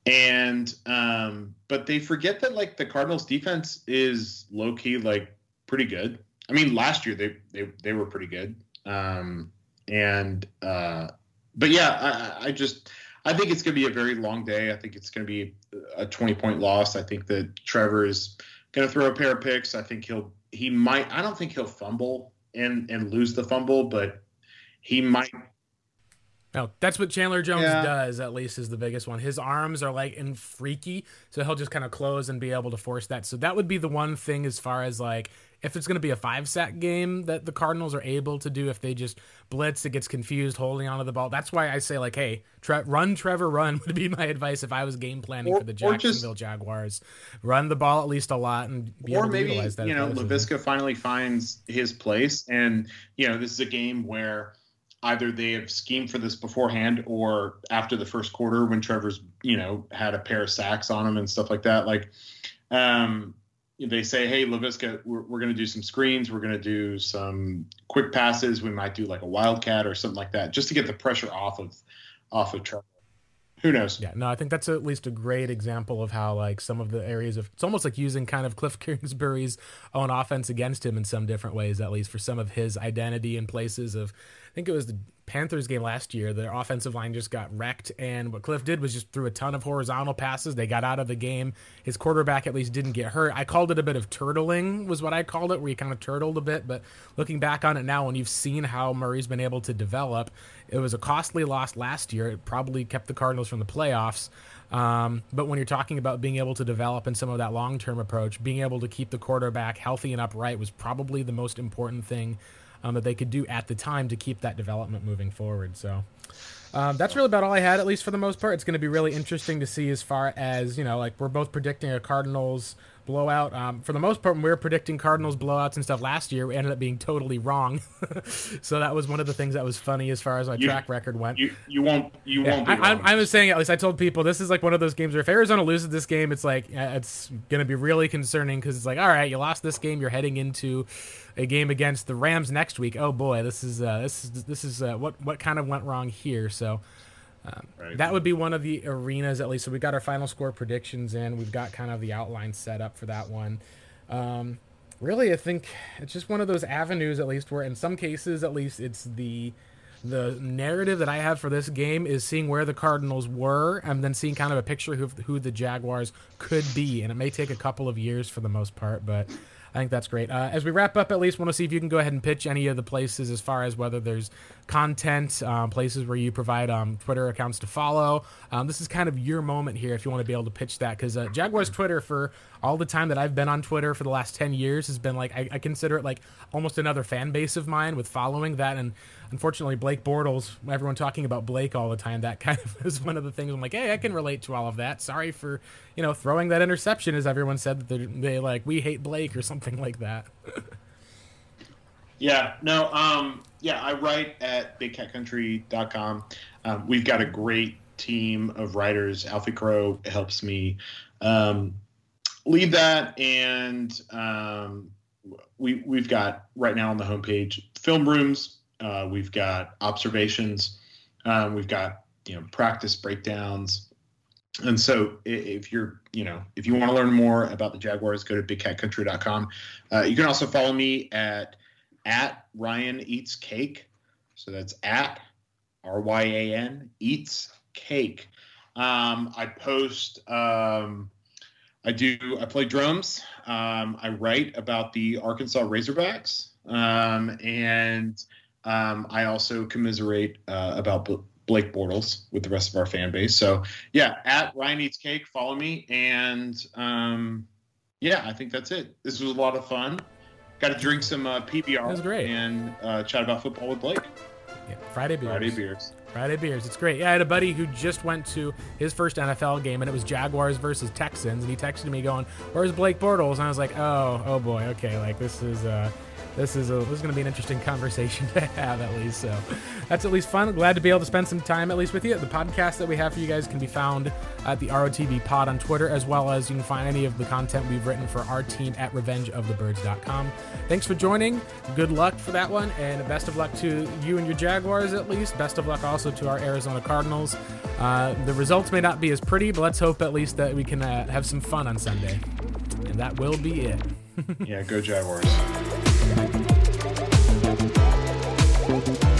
and um, but they forget that like the Cardinals' defense is low key like pretty good. I mean, last year they they they were pretty good. Um, and uh, but yeah, I, I just I think it's going to be a very long day. I think it's going to be a 20 point loss. I think that Trevor is going to throw a pair of picks. I think he'll he might. I don't think he'll fumble and and lose the fumble, but he might. No, that's what Chandler Jones Yeah. does. At least is the biggest one. His arms are like in freaky, so he'll just kind of close and be able to force that. So that would be the one thing as far as like if it's going to be a five sack game that the Cardinals are able to do if they just blitz, it gets confused holding onto the ball. That's why I say like, hey, tre- run, Trevor, run *laughs* would be my advice if I was game planning Or- for the or just- Jacksonville Jaguars. Run the ball at least a lot and be or able to maybe utilize that. you know. Laviska finally finds his place, and you know this is a game where either they have schemed for this beforehand or after the first quarter when Trevor's you know had a pair of sacks on him and stuff like that. Like, um, they say, hey, Laviska, we're, we're going to do some screens, we're going to do some quick passes, we might do like a wildcat or something like that, just to get the pressure off of off of Trevor. Who knows? Yeah, no, I think that's at least a great example of how like some of the areas of it's almost like using kind of Cliff *laughs* Kingsbury's own offense against him in some different ways, at least for some of his identity in places of I think it was the Panthers game last year. Their offensive line just got wrecked, and what Cliff did was just threw a ton of horizontal passes. They got out of the game. His quarterback at least didn't get hurt. I called it a bit of turtling, was what I called it, where he kind of turtled a bit. But looking back on it now, when you've seen how Murray's been able to develop, it was a costly loss last year. It probably kept the Cardinals from the playoffs. Um, but when you're talking about being able to develop in some of that long term approach, being able to keep the quarterback healthy and upright was probably the most important thing um, that they could do at the time to keep that development moving forward. So. Um, that's really about all I had, at least for the most part. It's going to be really interesting to see as far as, you know, like we're both predicting a Cardinals blowout. Um, for the most part, when we were predicting Cardinals blowouts and stuff last year, we ended up being totally wrong. *laughs* so that was one of the things that was funny as far as my You- track record went. You you won't you Yeah, won't. Be I, I. I was saying at least I told people this is like one of those games where if Arizona loses this game, it's like uh, it's going to be really concerning because it's like all right, you lost this game, you're heading into a game against the Rams next week. Oh boy, this is uh, this is this is uh, what what kind of went wrong here. So Right. that would be one of the arenas at least. So we've got our final score predictions in. We've got kind of the outline set up for that one. Um, really, I think it's just one of those avenues at least where in some cases at least it's the the narrative that I have for this game is seeing where the Cardinals were and then seeing kind of a picture of who the Jaguars could be. And it may take a couple of years for the most part, but I think that's great. Uh, as we wrap up, at least want to see if you can go ahead and pitch any of the places as far as whether there's content, um, places where you provide um, Twitter accounts to follow. Um, this is kind of your moment here if you want to be able to pitch that because uh, Jaguars Twitter for all the time that I've been on Twitter for the last 10 years has been like, I, I consider it like almost another fan base of mine with following that. And unfortunately, Blake Bortles, everyone talking about Blake all the time, that *laughs* kind of is one of the things I'm like, hey, I can relate to all of that. Sorry for, you know, throwing that interception, as everyone said that they like, we hate Blake or something like that. Yeah, no, um, yeah, I write at bigcatcountry.com. Um, we've got a great team of writers. Alfie Crow helps me um, lead that, and um, we we've got right now on the homepage film rooms. Uh, we've got observations. Um, we've got you know practice breakdowns. And so, if you're, you know, if you want to learn more about the Jaguars, go to bigcatcountry.com. Uh, you can also follow me at at Ryan Eats Cake. So that's at R Y A N Eats Cake. Um, I post. Um, I do. I play drums. Um, I write about the Arkansas Razorbacks, um, and um, I also commiserate uh, about B- Blake Bortles with the rest of our fan base. So yeah, at Ryan Eats Cake, follow me, and um, yeah, I think that's it. This was a lot of fun. Got to drink some uh, PBR That was great. and uh, chat about football with Blake. Yeah, Friday beers. Friday beers. Friday beers. It's great. Yeah, I had a buddy who just went to his first NFL game, and it was Jaguars versus Texans, and he texted me going, "Where's Blake Bortles?" And I was like, "Oh, oh boy, okay, like this is uh, this is a, this is going to be an interesting conversation *laughs* to have at least." So that's at least fun. Glad to be able to spend some time at least with you. The podcast that we have for you guys can be found at the ROTB Pod on Twitter, as well as you can find any of the content we've written for our team at RevengeOfTheBirds.com. Thanks for joining. Good luck for that one, and best of luck to you and your Jaguars at least. Best of luck also to our Arizona Cardinals. Uh, the results may not be as pretty, but let's hope at least that we can uh, have some fun on Sunday. And that will be it. *laughs* Yeah, go Jaguars. Música